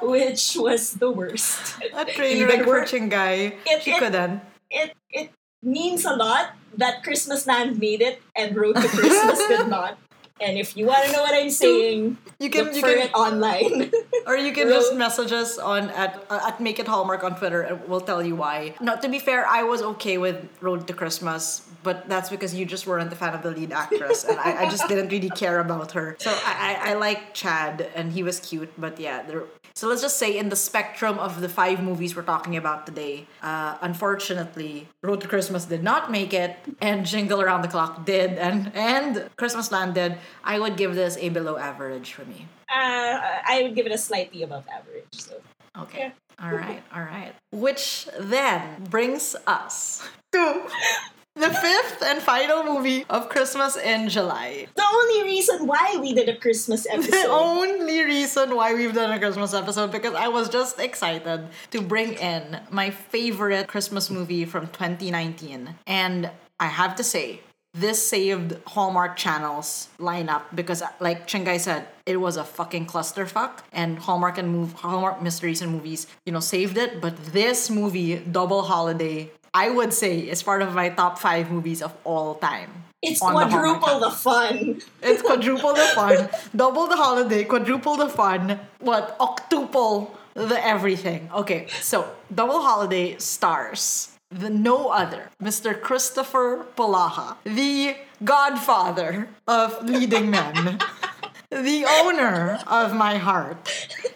Speaker 1: which was the worst.
Speaker 2: A train wreck for Chingai.
Speaker 1: It- it-
Speaker 2: couldn't.
Speaker 1: It it means a lot that Christmas Land made it and Road to Christmas did not. And if you want to know what I'm saying,
Speaker 2: You can
Speaker 1: look
Speaker 2: you
Speaker 1: for
Speaker 2: can
Speaker 1: it online.
Speaker 2: Or you can just message us on at uh, at Make It Hallmark on Twitter, and we'll tell you why. No, to be fair, I was okay with Road to Christmas, but that's because you just weren't a fan of the lead actress, and I, I just didn't really care about her. So I, I, I like Chad, and he was cute, but yeah. There, so let's just say in the spectrum of the five movies we're talking about today, uh, unfortunately, Road to Christmas did not make it, and Jingle Around the Clock did, and and Christmas Land did. I would give this a below average for me.
Speaker 1: uh, I would give it a slightly above average. So
Speaker 2: Okay. All right. All right. Which then brings us to the fifth and final movie of Christmas in July.
Speaker 1: the only reason why we did a Christmas episode.
Speaker 2: The only reason why we've done a Christmas episode because I was just excited to bring in my favorite Christmas movie from 2019. And I have to say, this saved Hallmark Channel's lineup because, like Chingai said, it was a fucking clusterfuck. And Hallmark and move Hallmark mysteries and movies, you know, saved it. But this movie, Double Holiday, I would say is part of my top five movies of all time.
Speaker 1: it's
Speaker 2: on the
Speaker 1: quadruple the fun.
Speaker 2: it's quadruple the fun, double the holiday, quadruple the fun, what, octuple the everything. Okay, so Double Holiday stars the no other, Mr. Christopher Polaha, the godfather of leading men. the owner of my heart.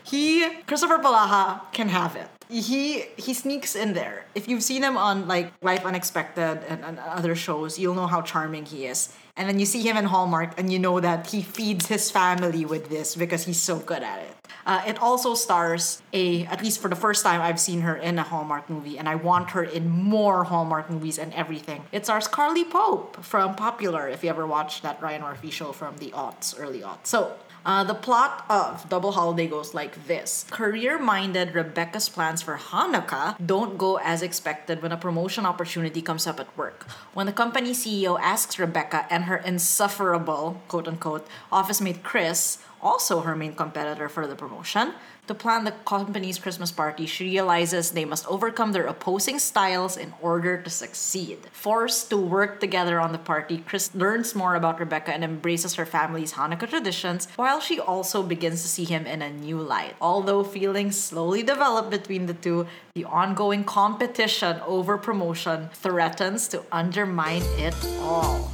Speaker 2: He Christopher Polaha can have it. He he sneaks in there. If you've seen him on like Life Unexpected and, and other shows, you'll know how charming he is. And then you see him in Hallmark, and you know that he feeds his family with this because he's so good at it. Uh, it also stars a, at least for the first time I've seen her in a Hallmark movie, and I want her in more Hallmark movies and everything. It stars Carly Pope from Popular, if you ever watched that Ryan Murphy show from the aughts, early aughts. So, uh, the plot of Double Holiday goes like this Career minded Rebecca's plans for Hanukkah don't go as expected when a promotion opportunity comes up at work. When the company CEO asks Rebecca and her insufferable, quote unquote, office mate Chris, also her main competitor for the promotion, to plan the company's Christmas party, she realizes they must overcome their opposing styles in order to succeed. Forced to work together on the party, Chris learns more about Rebecca and embraces her family's Hanukkah traditions, while she also begins to see him in a new light. Although feelings slowly develop between the two, the ongoing competition over promotion threatens to undermine it all.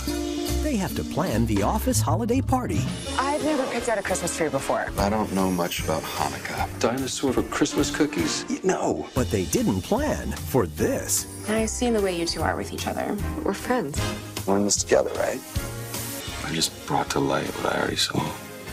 Speaker 6: They have to plan the office holiday party.
Speaker 3: I've never picked out a Christmas tree before.
Speaker 11: I don't know much about Hanukkah. Dinosaur for Christmas cookies?
Speaker 6: No, but they didn't plan for this.
Speaker 3: I've seen the way you two are with each other. We're friends.
Speaker 11: We're in this together, right? I just brought to light what I already saw.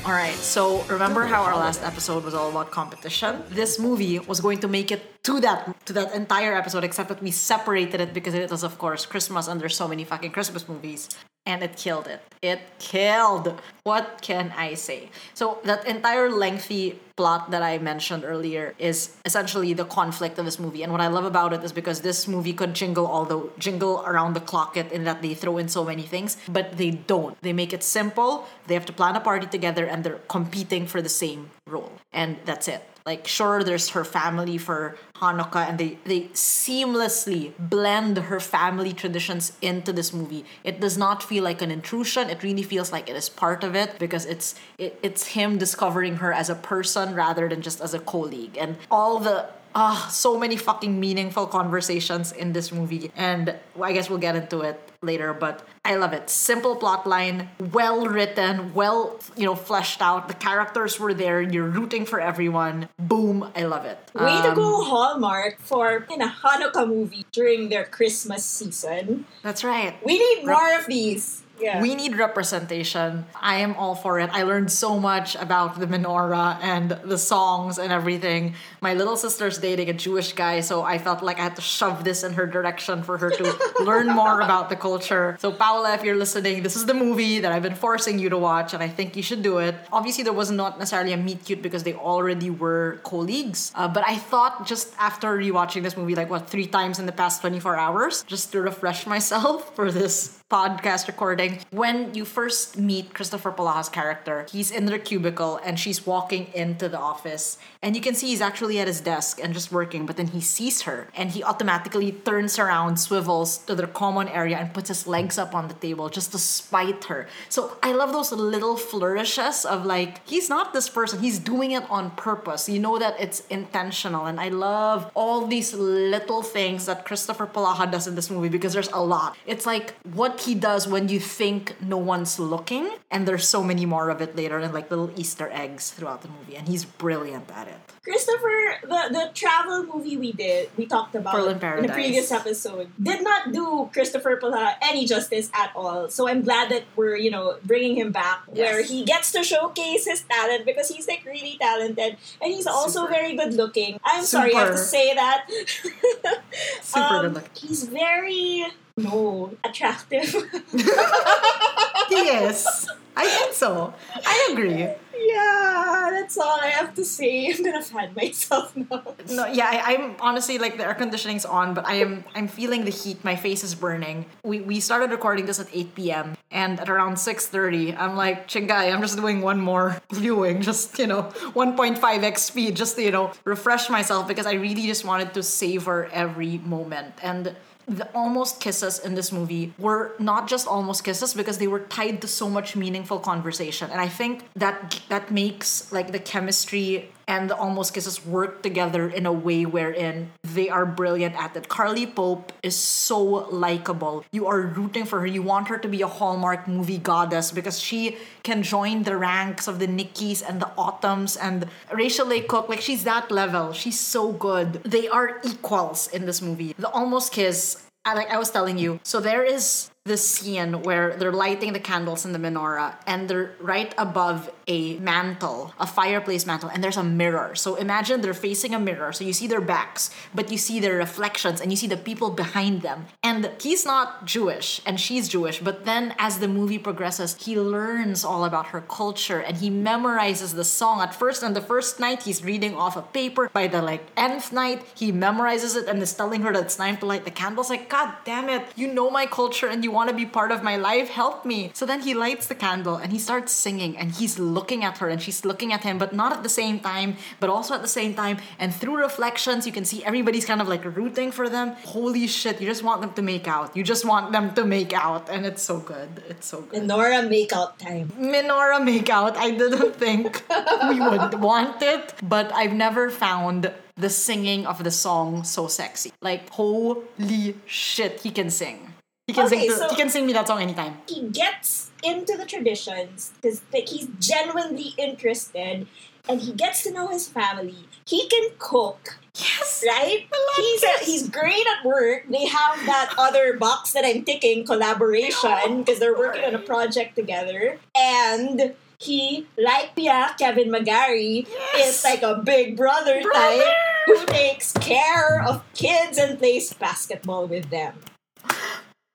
Speaker 2: All right, so remember how our last episode was all about competition? This movie was going to make it to that to that entire episode, except that we separated it because it was, of course, Christmas, and there's so many fucking Christmas movies, and it killed it. It killed. What can I say? So that entire lengthy plot that I mentioned earlier is essentially the conflict of this movie, and what I love about it is because this movie could jingle all the jingle around the clock it in that they throw in so many things, but they don't. They make it simple. They have to plan a party together, and they're competing for the same role, and that's it. Like sure, there's her family for Hanukkah, and they they seamlessly blend her family traditions into this movie. It does not feel like an intrusion. It really feels like it is part of it because it's it, it's him discovering her as a person rather than just as a colleague, and all the ah so many fucking meaningful conversations in this movie. And I guess we'll get into it later, but I love it. Simple plot line, well written, well, you know, fleshed out. The characters were there. You're rooting for everyone. Boom, I love it.
Speaker 1: Way to
Speaker 2: Um,
Speaker 1: go, Hallmark, for in a Hanukkah movie during their Christmas season.
Speaker 2: That's right.
Speaker 1: We need more of these. Yeah.
Speaker 2: We need representation. I am all for it. I learned so much about the menorah and the songs and everything. My little sister's dating a Jewish guy, so I felt like I had to shove this in her direction for her to learn more about the culture. So, Paula, if you're listening, this is the movie that I've been forcing you to watch, and I think you should do it. Obviously, there was not necessarily a meet cute because they already were colleagues, uh, but I thought just after rewatching this movie, like what, three times in the past 24 hours, just to refresh myself for this podcast recording. When you first meet Christopher Polaha's character. He's in their cubicle and she's walking into the office, and you can see he's actually at his desk and just working. But then he sees her, and he automatically turns around, swivels to their common area, and puts his legs up on the table just to spite her. So I love those little flourishes of like he's not this person; he's doing it on purpose. You know that it's intentional, and I love all these little things that Christopher Polaha does in this movie because there's a lot. It's like what he does when you think no one's looking, and there's so many more of it later, and like little Easter eggs throughout the movie, and he's brilliant at it.
Speaker 1: Christopher, the, the travel movie we did, we talked about
Speaker 2: in
Speaker 1: the previous episode, did not do Christopher Polaha any justice at all. So I'm glad that we're, you know, bringing him back where he gets to showcase his talent because he's like really talented and he's also very good looking. I'm sorry, I have to say that.
Speaker 2: Super
Speaker 1: Um,
Speaker 2: good looking.
Speaker 1: He's very, no, attractive.
Speaker 2: yes. I think so. I agree.
Speaker 1: yeah, that's all I have to say. I'm gonna fan myself now.
Speaker 2: No, yeah, I, I'm honestly like the air conditioning's on, but I am I'm feeling the heat. My face is burning. We we started recording this at 8 p.m. and at around 6:30, I'm like, Chingai, I'm just doing one more viewing, just you know, 1.5x speed, just to, you know, refresh myself because I really just wanted to savor every moment and. The almost kisses in this movie were not just almost kisses because they were tied to so much meaningful conversation, and I think that that makes like the chemistry and the almost kisses work together in a way wherein they are brilliant at it. Carly Pope is so likable. You are rooting for her. You want her to be a Hallmark movie goddess because she can join the ranks of the Nickies and the Autumns and Rachel Leigh Cook. Like she's that level. She's so good. They are equals in this movie. The almost kiss. Like I was telling you, so there is this scene where they're lighting the candles in the menorah and they're right above a mantle, a fireplace mantle, and there's a mirror. So imagine they're facing a mirror, so you see their backs, but you see their reflections and you see the people behind them. And he's not Jewish and she's Jewish, but then as the movie progresses, he learns all about her culture and he memorizes the song. At first, on the first night, he's reading off a paper. By the like nth night, he memorizes it and is telling her that it's time to light the candles. Like, God damn it, you know my culture and you want to be part of my life. Help me. So then he lights the candle and he starts singing and he's looking at her and she's looking at him, but not at the same time, but also at the same time. And through reflections, you can see everybody's kind of like rooting for them. Holy shit, you just want them to make out. You just want them to make out. And it's so good. It's so good.
Speaker 1: Nora makeout time.
Speaker 2: Menorah makeout. I didn't think we would want it, but I've never found the singing of the song so sexy. Like holy shit, he can sing. He can
Speaker 1: Okay,
Speaker 2: sing. To,
Speaker 1: so-
Speaker 2: he can sing me that song anytime.
Speaker 1: he gets into the traditions because like, he's genuinely interested and he gets to know his family. He can cook.
Speaker 2: Yes.
Speaker 1: Right? He's a, he's great at work. They have that other box that I'm ticking collaboration because they're working on a project together. And he, like yeah, Kevin McGarry, is like a big brother, type who takes care of kids and plays basketball with them.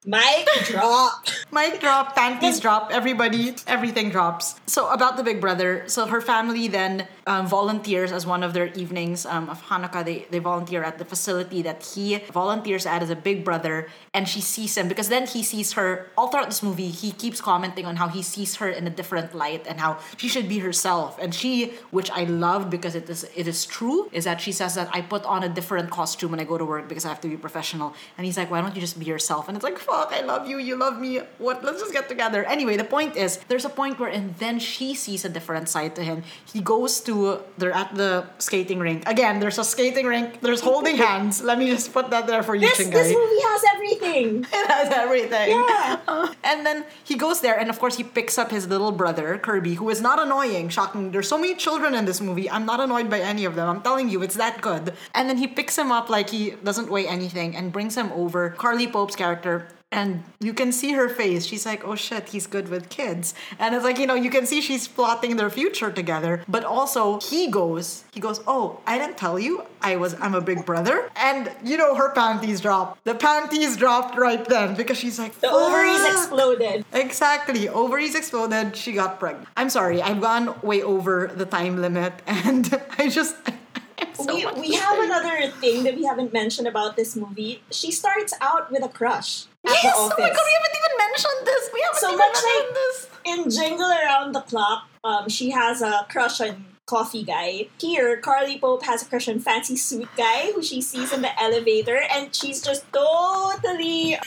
Speaker 1: Mic drop.
Speaker 2: Mic drop, panties drop, everybody, everything drops. So about the Big Brother, so her family then um, volunteers as one of their evenings um, of Hanukkah. They they volunteer at the facility that he volunteers at as a Big Brother, and she sees him because then he sees her all throughout this movie. He keeps commenting on how he sees her in a different light and how she should be herself. And she, which I love because it is it is true, is that she says that I put on a different costume when I go to work because I have to be professional. And he's like, why don't you just be yourself? And it's like, fuck, I love you, you love me. What? Let's just get together. Anyway, the point is, there's a point where, and then she sees a different side to him. He goes to, they're at the skating rink. Again, there's a skating rink. There's holding hands. Let me just put that there for you,
Speaker 1: This,
Speaker 2: Chingai.
Speaker 1: this movie has everything.
Speaker 2: It has everything.
Speaker 1: Yeah.
Speaker 2: And then he goes there, and of course, he picks up his little brother, Kirby, who is not annoying. Shocking. There's so many children in this movie. I'm not annoyed by any of them. I'm telling you, it's that good. And then he picks him up like he doesn't weigh anything and brings him over. Carly Pope's character. And you can see her face. She's like, oh shit, he's good with kids. And it's like, you know, you can see she's plotting their future together. But also, he goes, he goes, oh, I didn't tell you I was, I'm a big brother. And, you know, her panties dropped. The panties dropped right then because she's like,
Speaker 1: The ovaries
Speaker 2: "Fuck."
Speaker 1: exploded.
Speaker 2: Exactly. Ovaries exploded. She got pregnant. I'm sorry. I've gone way over the time limit and I just. So
Speaker 1: we, we have another thing that we haven't mentioned about this movie. She starts out with a crush.
Speaker 2: Yes, oh my god, we haven't even mentioned this. We haven't
Speaker 1: So
Speaker 2: even
Speaker 1: much
Speaker 2: mentioned
Speaker 1: like-
Speaker 2: this.
Speaker 1: in Jingle Around the Clock, um, she has a crush on Coffee Guy. Here, Carly Pope has a crush on Fancy Suit Guy, who she sees in the elevator, and she's just totally.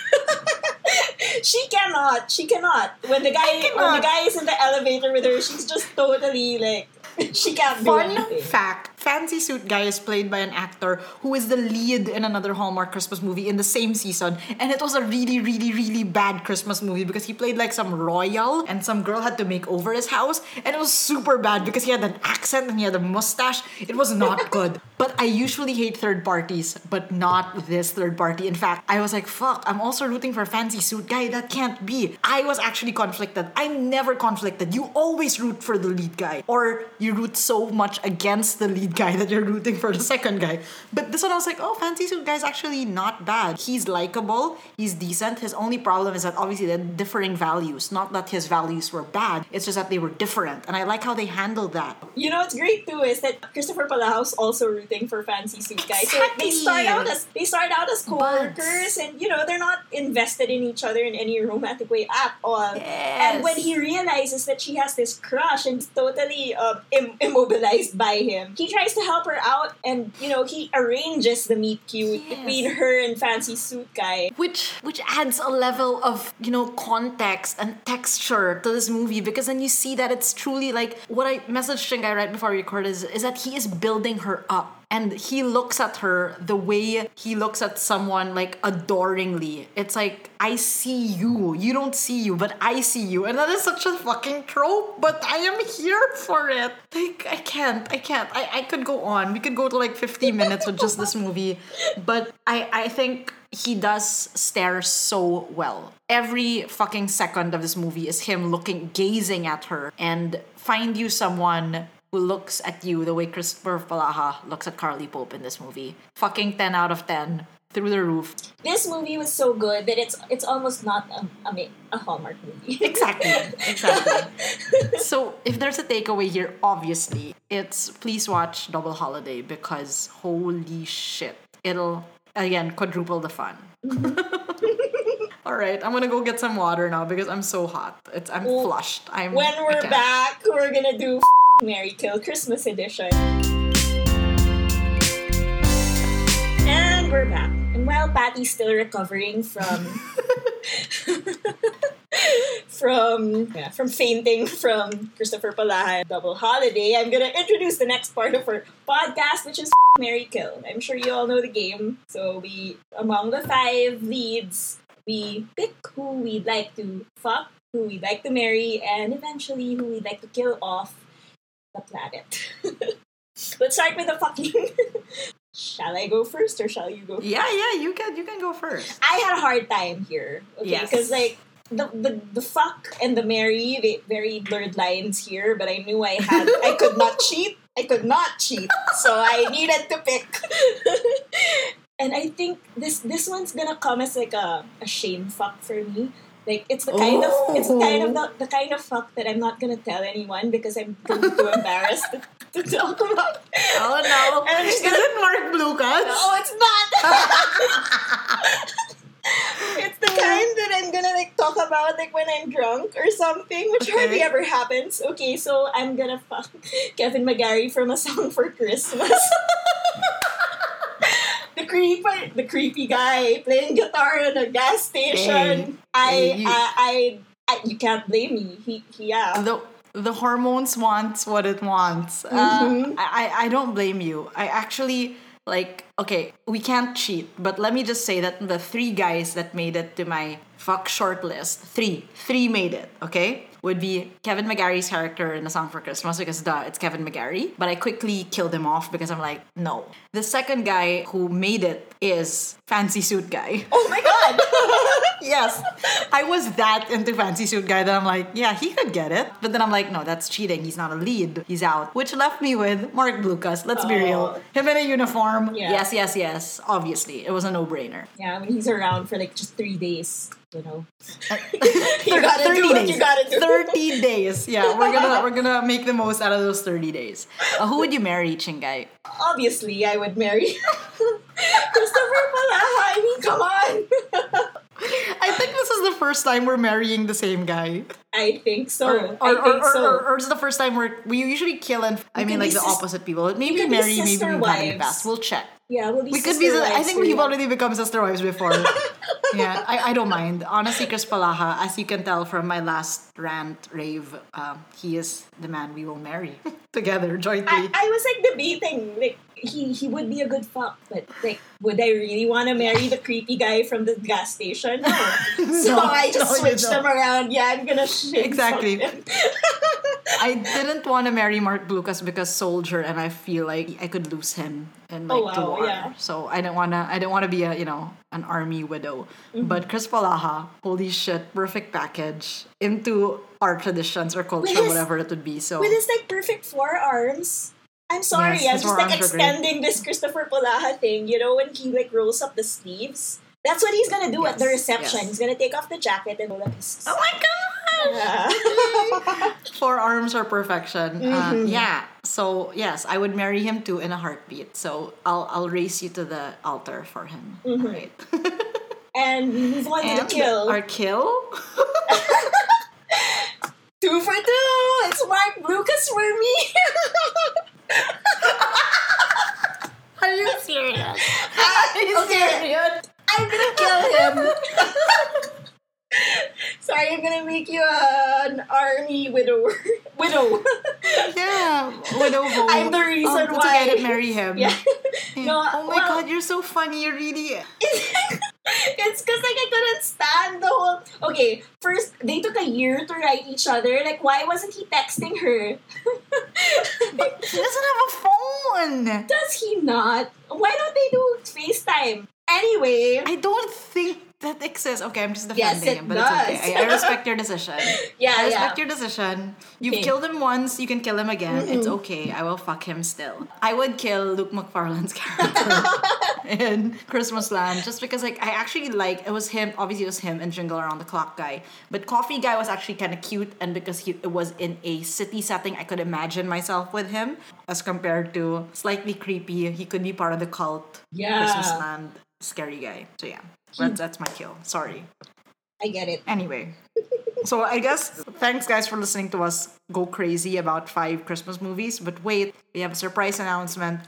Speaker 1: she cannot. She cannot. When the guy when the guy is in the elevator with her, she's just totally like she can't do
Speaker 2: Fun
Speaker 1: anything.
Speaker 2: fact Fancy Suit Guy is played by an actor who is the lead in another Hallmark Christmas movie in the same season. And it was a really, really, really bad Christmas movie because he played like some royal and some girl had to make over his house. And it was super bad because he had an accent and he had a mustache. It was not good. But I usually hate third parties, but not this third party. In fact, I was like, fuck, I'm also rooting for Fancy Suit Guy. That can't be. I was actually conflicted. I'm never conflicted. You always root for the lead guy. Or you root so much against the lead guy that you're rooting for the second guy. But this one I was like, oh, Fancy Suit Guy's actually not bad. He's likable, he's decent. His only problem is that obviously they're differing values. Not that his values were bad, it's just that they were different. And I like how they handled that.
Speaker 1: You know what's great too is that Christopher Polaha's also rooting for Fancy Suit Guy. So they start out as they start out as co-workers and you know they're not invested in each other in any romantic way at all.
Speaker 2: Yes.
Speaker 1: And when he realizes that she has this crush and totally um, Im- immobilized by him, he tries to help her out and you know he arranges the meet cute
Speaker 2: Yes.
Speaker 1: between her and Fancy Suit Guy.
Speaker 2: which which adds a level of you know context and texture to this movie because then you see that it's truly like what I messaged Shingai right before we record is is that he is building her up and he looks at her the way he looks at someone like adoringly. It's like I see you. You don't see you but I see you. And that is such a fucking trope but I am here for it. Like I can't I can't. I, I could go on. We could go to like 50 minutes with just this movie. But I I think he does stare so well. Every fucking second of this movie is him looking, gazing at her, and find you someone who looks at you the way Christopher Polaha looks at Carly Pope in this movie. Fucking 10 out of 10. Through the roof.
Speaker 1: This movie was so good that it's it's almost not a, a, a Hallmark movie.
Speaker 2: Exactly. Exactly. so, if there's a takeaway here, obviously, it's please watch Double Holiday because holy shit. It'll, again, quadruple the fun. Mm-hmm. All right, I'm gonna go get some water now because I'm so hot. It's I'm flushed. I'm
Speaker 1: when we're back, we're gonna do Marry Kill Christmas edition. And we're back. And while Patty's still recovering from from yeah, from fainting from Christopher Polaha Double Holiday, I'm gonna introduce the next part of our podcast, which is Marry Kill. I'm sure you all know the game. So we among the five leads, we pick who we'd like to fuck, who we'd like to marry, and eventually who we'd like to kill off the planet. Let's start with the fucking. shall I go first or shall you go? First?
Speaker 2: Yeah, yeah, you can you can go first.
Speaker 1: I had a hard time here. Okay,
Speaker 2: Yes.
Speaker 1: because like the, the the fuck and the marry, they, very blurred lines here. But I knew I had I could not cheat. I could not cheat, so I needed to pick. and I think this this one's gonna come as like a, a shame fuck for me. Like it's the kind of it's the kind of oh. the, the kind of fuck that I'm not gonna tell anyone because I'm too embarrassed to, to talk about.
Speaker 2: Oh no!
Speaker 1: And I'm just
Speaker 2: Is
Speaker 1: gonna
Speaker 2: it Marc Blucas?
Speaker 1: no, it's not. it's the kind that I'm gonna like talk about like when I'm drunk or something, which
Speaker 2: Okay.
Speaker 1: hardly ever happens. Okay, so I'm gonna fuck Kevin McGarry from A Song for Christmas. the creepy, the creepy guy playing guitar in a gas station. I,
Speaker 2: you-
Speaker 1: I, I, I, you can't blame me. He, he yeah.
Speaker 2: the the hormones wants what it wants.
Speaker 1: Mm-hmm.
Speaker 2: Uh, I I I don't blame you. I actually like okay. We can't cheat, but let me just say that the three guys that made it to my fuck short list, three, three made it. Okay, would be Kevin McGarry's character in the song for Christmas because duh, it's Kevin McGarry. But I quickly killed him off because I'm like, no. The second guy who made it is Fancy Suit Guy.
Speaker 1: Oh my god.
Speaker 2: yes. I was that into fancy suit guy that I'm like, yeah, he could get it. But then I'm like, no, that's cheating. He's not a lead. He's out. Which left me with Marc Blucas. Let's be real. Oh. Him in a uniform.
Speaker 1: Yeah.
Speaker 2: Yes, yes, yes. Obviously. It was a no-brainer.
Speaker 1: yeah, I mean, he's around for like just three days, you know.
Speaker 2: Thir-
Speaker 1: gotta do what you gotta do.
Speaker 2: 30 days. Yeah, we're gonna we're gonna make the most out of those 30 days. Uh, who would you marry, Chingay?
Speaker 1: obviously I would marry Christopher Polaha. I mean, come on.
Speaker 2: I think this is the first time we're marrying the same guy.
Speaker 1: I think so.
Speaker 2: Or, or,
Speaker 1: I think
Speaker 2: or,
Speaker 1: so.
Speaker 2: or, or it's the first time we're we usually kill and I mean like the
Speaker 1: sis-
Speaker 2: opposite people. Maybe marry, maybe we've had in the past. We'll check.
Speaker 1: yeah, we'll be
Speaker 2: We could be. I think we've already become sister wives before. yeah, I, I don't mind. Honestly, Chris Polaha, as you can tell from my last rant rave, um, he is the man we will marry together jointly.
Speaker 1: I, I was like debating, like he he would be a good fuck, but like would I really want to marry the creepy guy from the gas station? No. so
Speaker 2: No,
Speaker 1: I just
Speaker 2: no,
Speaker 1: switched them around. Yeah, I'm gonna shit
Speaker 2: Exactly. I didn't want to marry Marc Blucas because soldier, and I feel like I could lose him in like
Speaker 1: Oh,
Speaker 2: the
Speaker 1: wow,
Speaker 2: war.
Speaker 1: yeah.
Speaker 2: So I didn't wanna. I didn't want to be a you know an army widow.
Speaker 1: Mm-hmm.
Speaker 2: But Chris Polaha, holy shit, perfect package into our traditions or culture,
Speaker 1: his-
Speaker 2: whatever it would be. So
Speaker 1: With his like perfect forearms. I'm sorry,
Speaker 2: Yes,
Speaker 1: I'm just like
Speaker 2: forearms are great.
Speaker 1: extending this Christopher Polaha thing. You know when he like rolls up the sleeves. That's what he's gonna do at the reception.
Speaker 2: yes.
Speaker 1: He's gonna take off the jacket and roll up his.
Speaker 2: Oh my
Speaker 1: Yeah.
Speaker 2: forearms are perfection.
Speaker 1: Mm-hmm.
Speaker 2: Uh, yeah. So yes, I would marry him too in a heartbeat. So I'll I'll race you to the altar for him.
Speaker 1: Mm-hmm.
Speaker 2: Alright.
Speaker 1: and we move on to
Speaker 2: And
Speaker 1: the kill.
Speaker 2: our kill.
Speaker 1: Two for two. It's Marc Blucas for me.
Speaker 2: Are you serious?
Speaker 1: Are you okay, serious? I'm gonna kill him. Sorry, I'm gonna make you an army widower. Widow.
Speaker 2: Yeah, widow
Speaker 1: I'm the reason
Speaker 2: Oh,
Speaker 1: why.
Speaker 2: I didn't marry him.
Speaker 1: yeah.
Speaker 2: Yeah.
Speaker 1: No,
Speaker 2: oh my
Speaker 1: well-
Speaker 2: god, you're so funny. You're really.
Speaker 1: it's because like I couldn't stand the whole. Okay, first they took a year to write each other. Like, why wasn't he texting her?
Speaker 2: He doesn't have a phone.
Speaker 1: Does he not? Why don't they do FaceTime? Anyway,
Speaker 2: I don't think that exists. Okay, I'm just
Speaker 1: Yes,
Speaker 2: defending
Speaker 1: it
Speaker 2: him, but it's okay. I, I respect your decision.
Speaker 1: Yeah,
Speaker 2: I respect
Speaker 1: yeah.
Speaker 2: your decision. You've
Speaker 1: Okay.
Speaker 2: killed him once, you can kill him again. It's okay. I will fuck him still. I would kill Luke Macfarlane's character in Christmas Land just because like I actually like it was him. Obviously, it was him and Jingle Around the Clock guy. But Coffee guy was actually kind of cute, and because he it was in a city setting, I could imagine myself with him as compared to slightly creepy. He could be part of the cult.
Speaker 1: Yeah.
Speaker 2: Christmas Land scary guy. So yeah, that's, that's my kill. Sorry.
Speaker 1: I get it.
Speaker 2: Anyway, so I guess thanks guys for listening to us go crazy about five Christmas movies. But wait, we have a surprise announcement.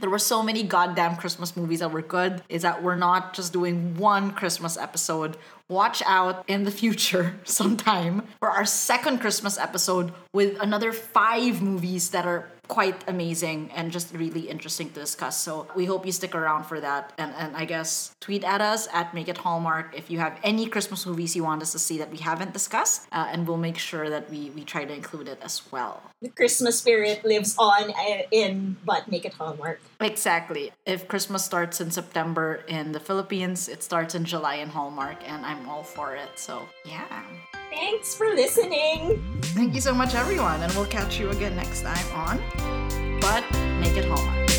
Speaker 2: There were so many goddamn Christmas movies that were good. Is that we're not just doing one Christmas episode. Watch out in the future sometime for our second Christmas episode with another five movies that are quite amazing and just really interesting to discuss. So we hope you stick around for that. And and I guess tweet at us at Make It Hallmark if you have any Christmas movies you want us to see that we haven't discussed, uh, and we'll make sure that we we try to include it as well.
Speaker 1: The Christmas spirit lives on uh, in but make it Hallmark.
Speaker 2: Exactly. If Christmas starts in September in the Philippines, it starts in July in Hallmark, and I'm all for it. So yeah.
Speaker 1: Thanks for listening.
Speaker 2: Thank you so much, everyone, and we'll catch you again next time on But Make It Hallmark.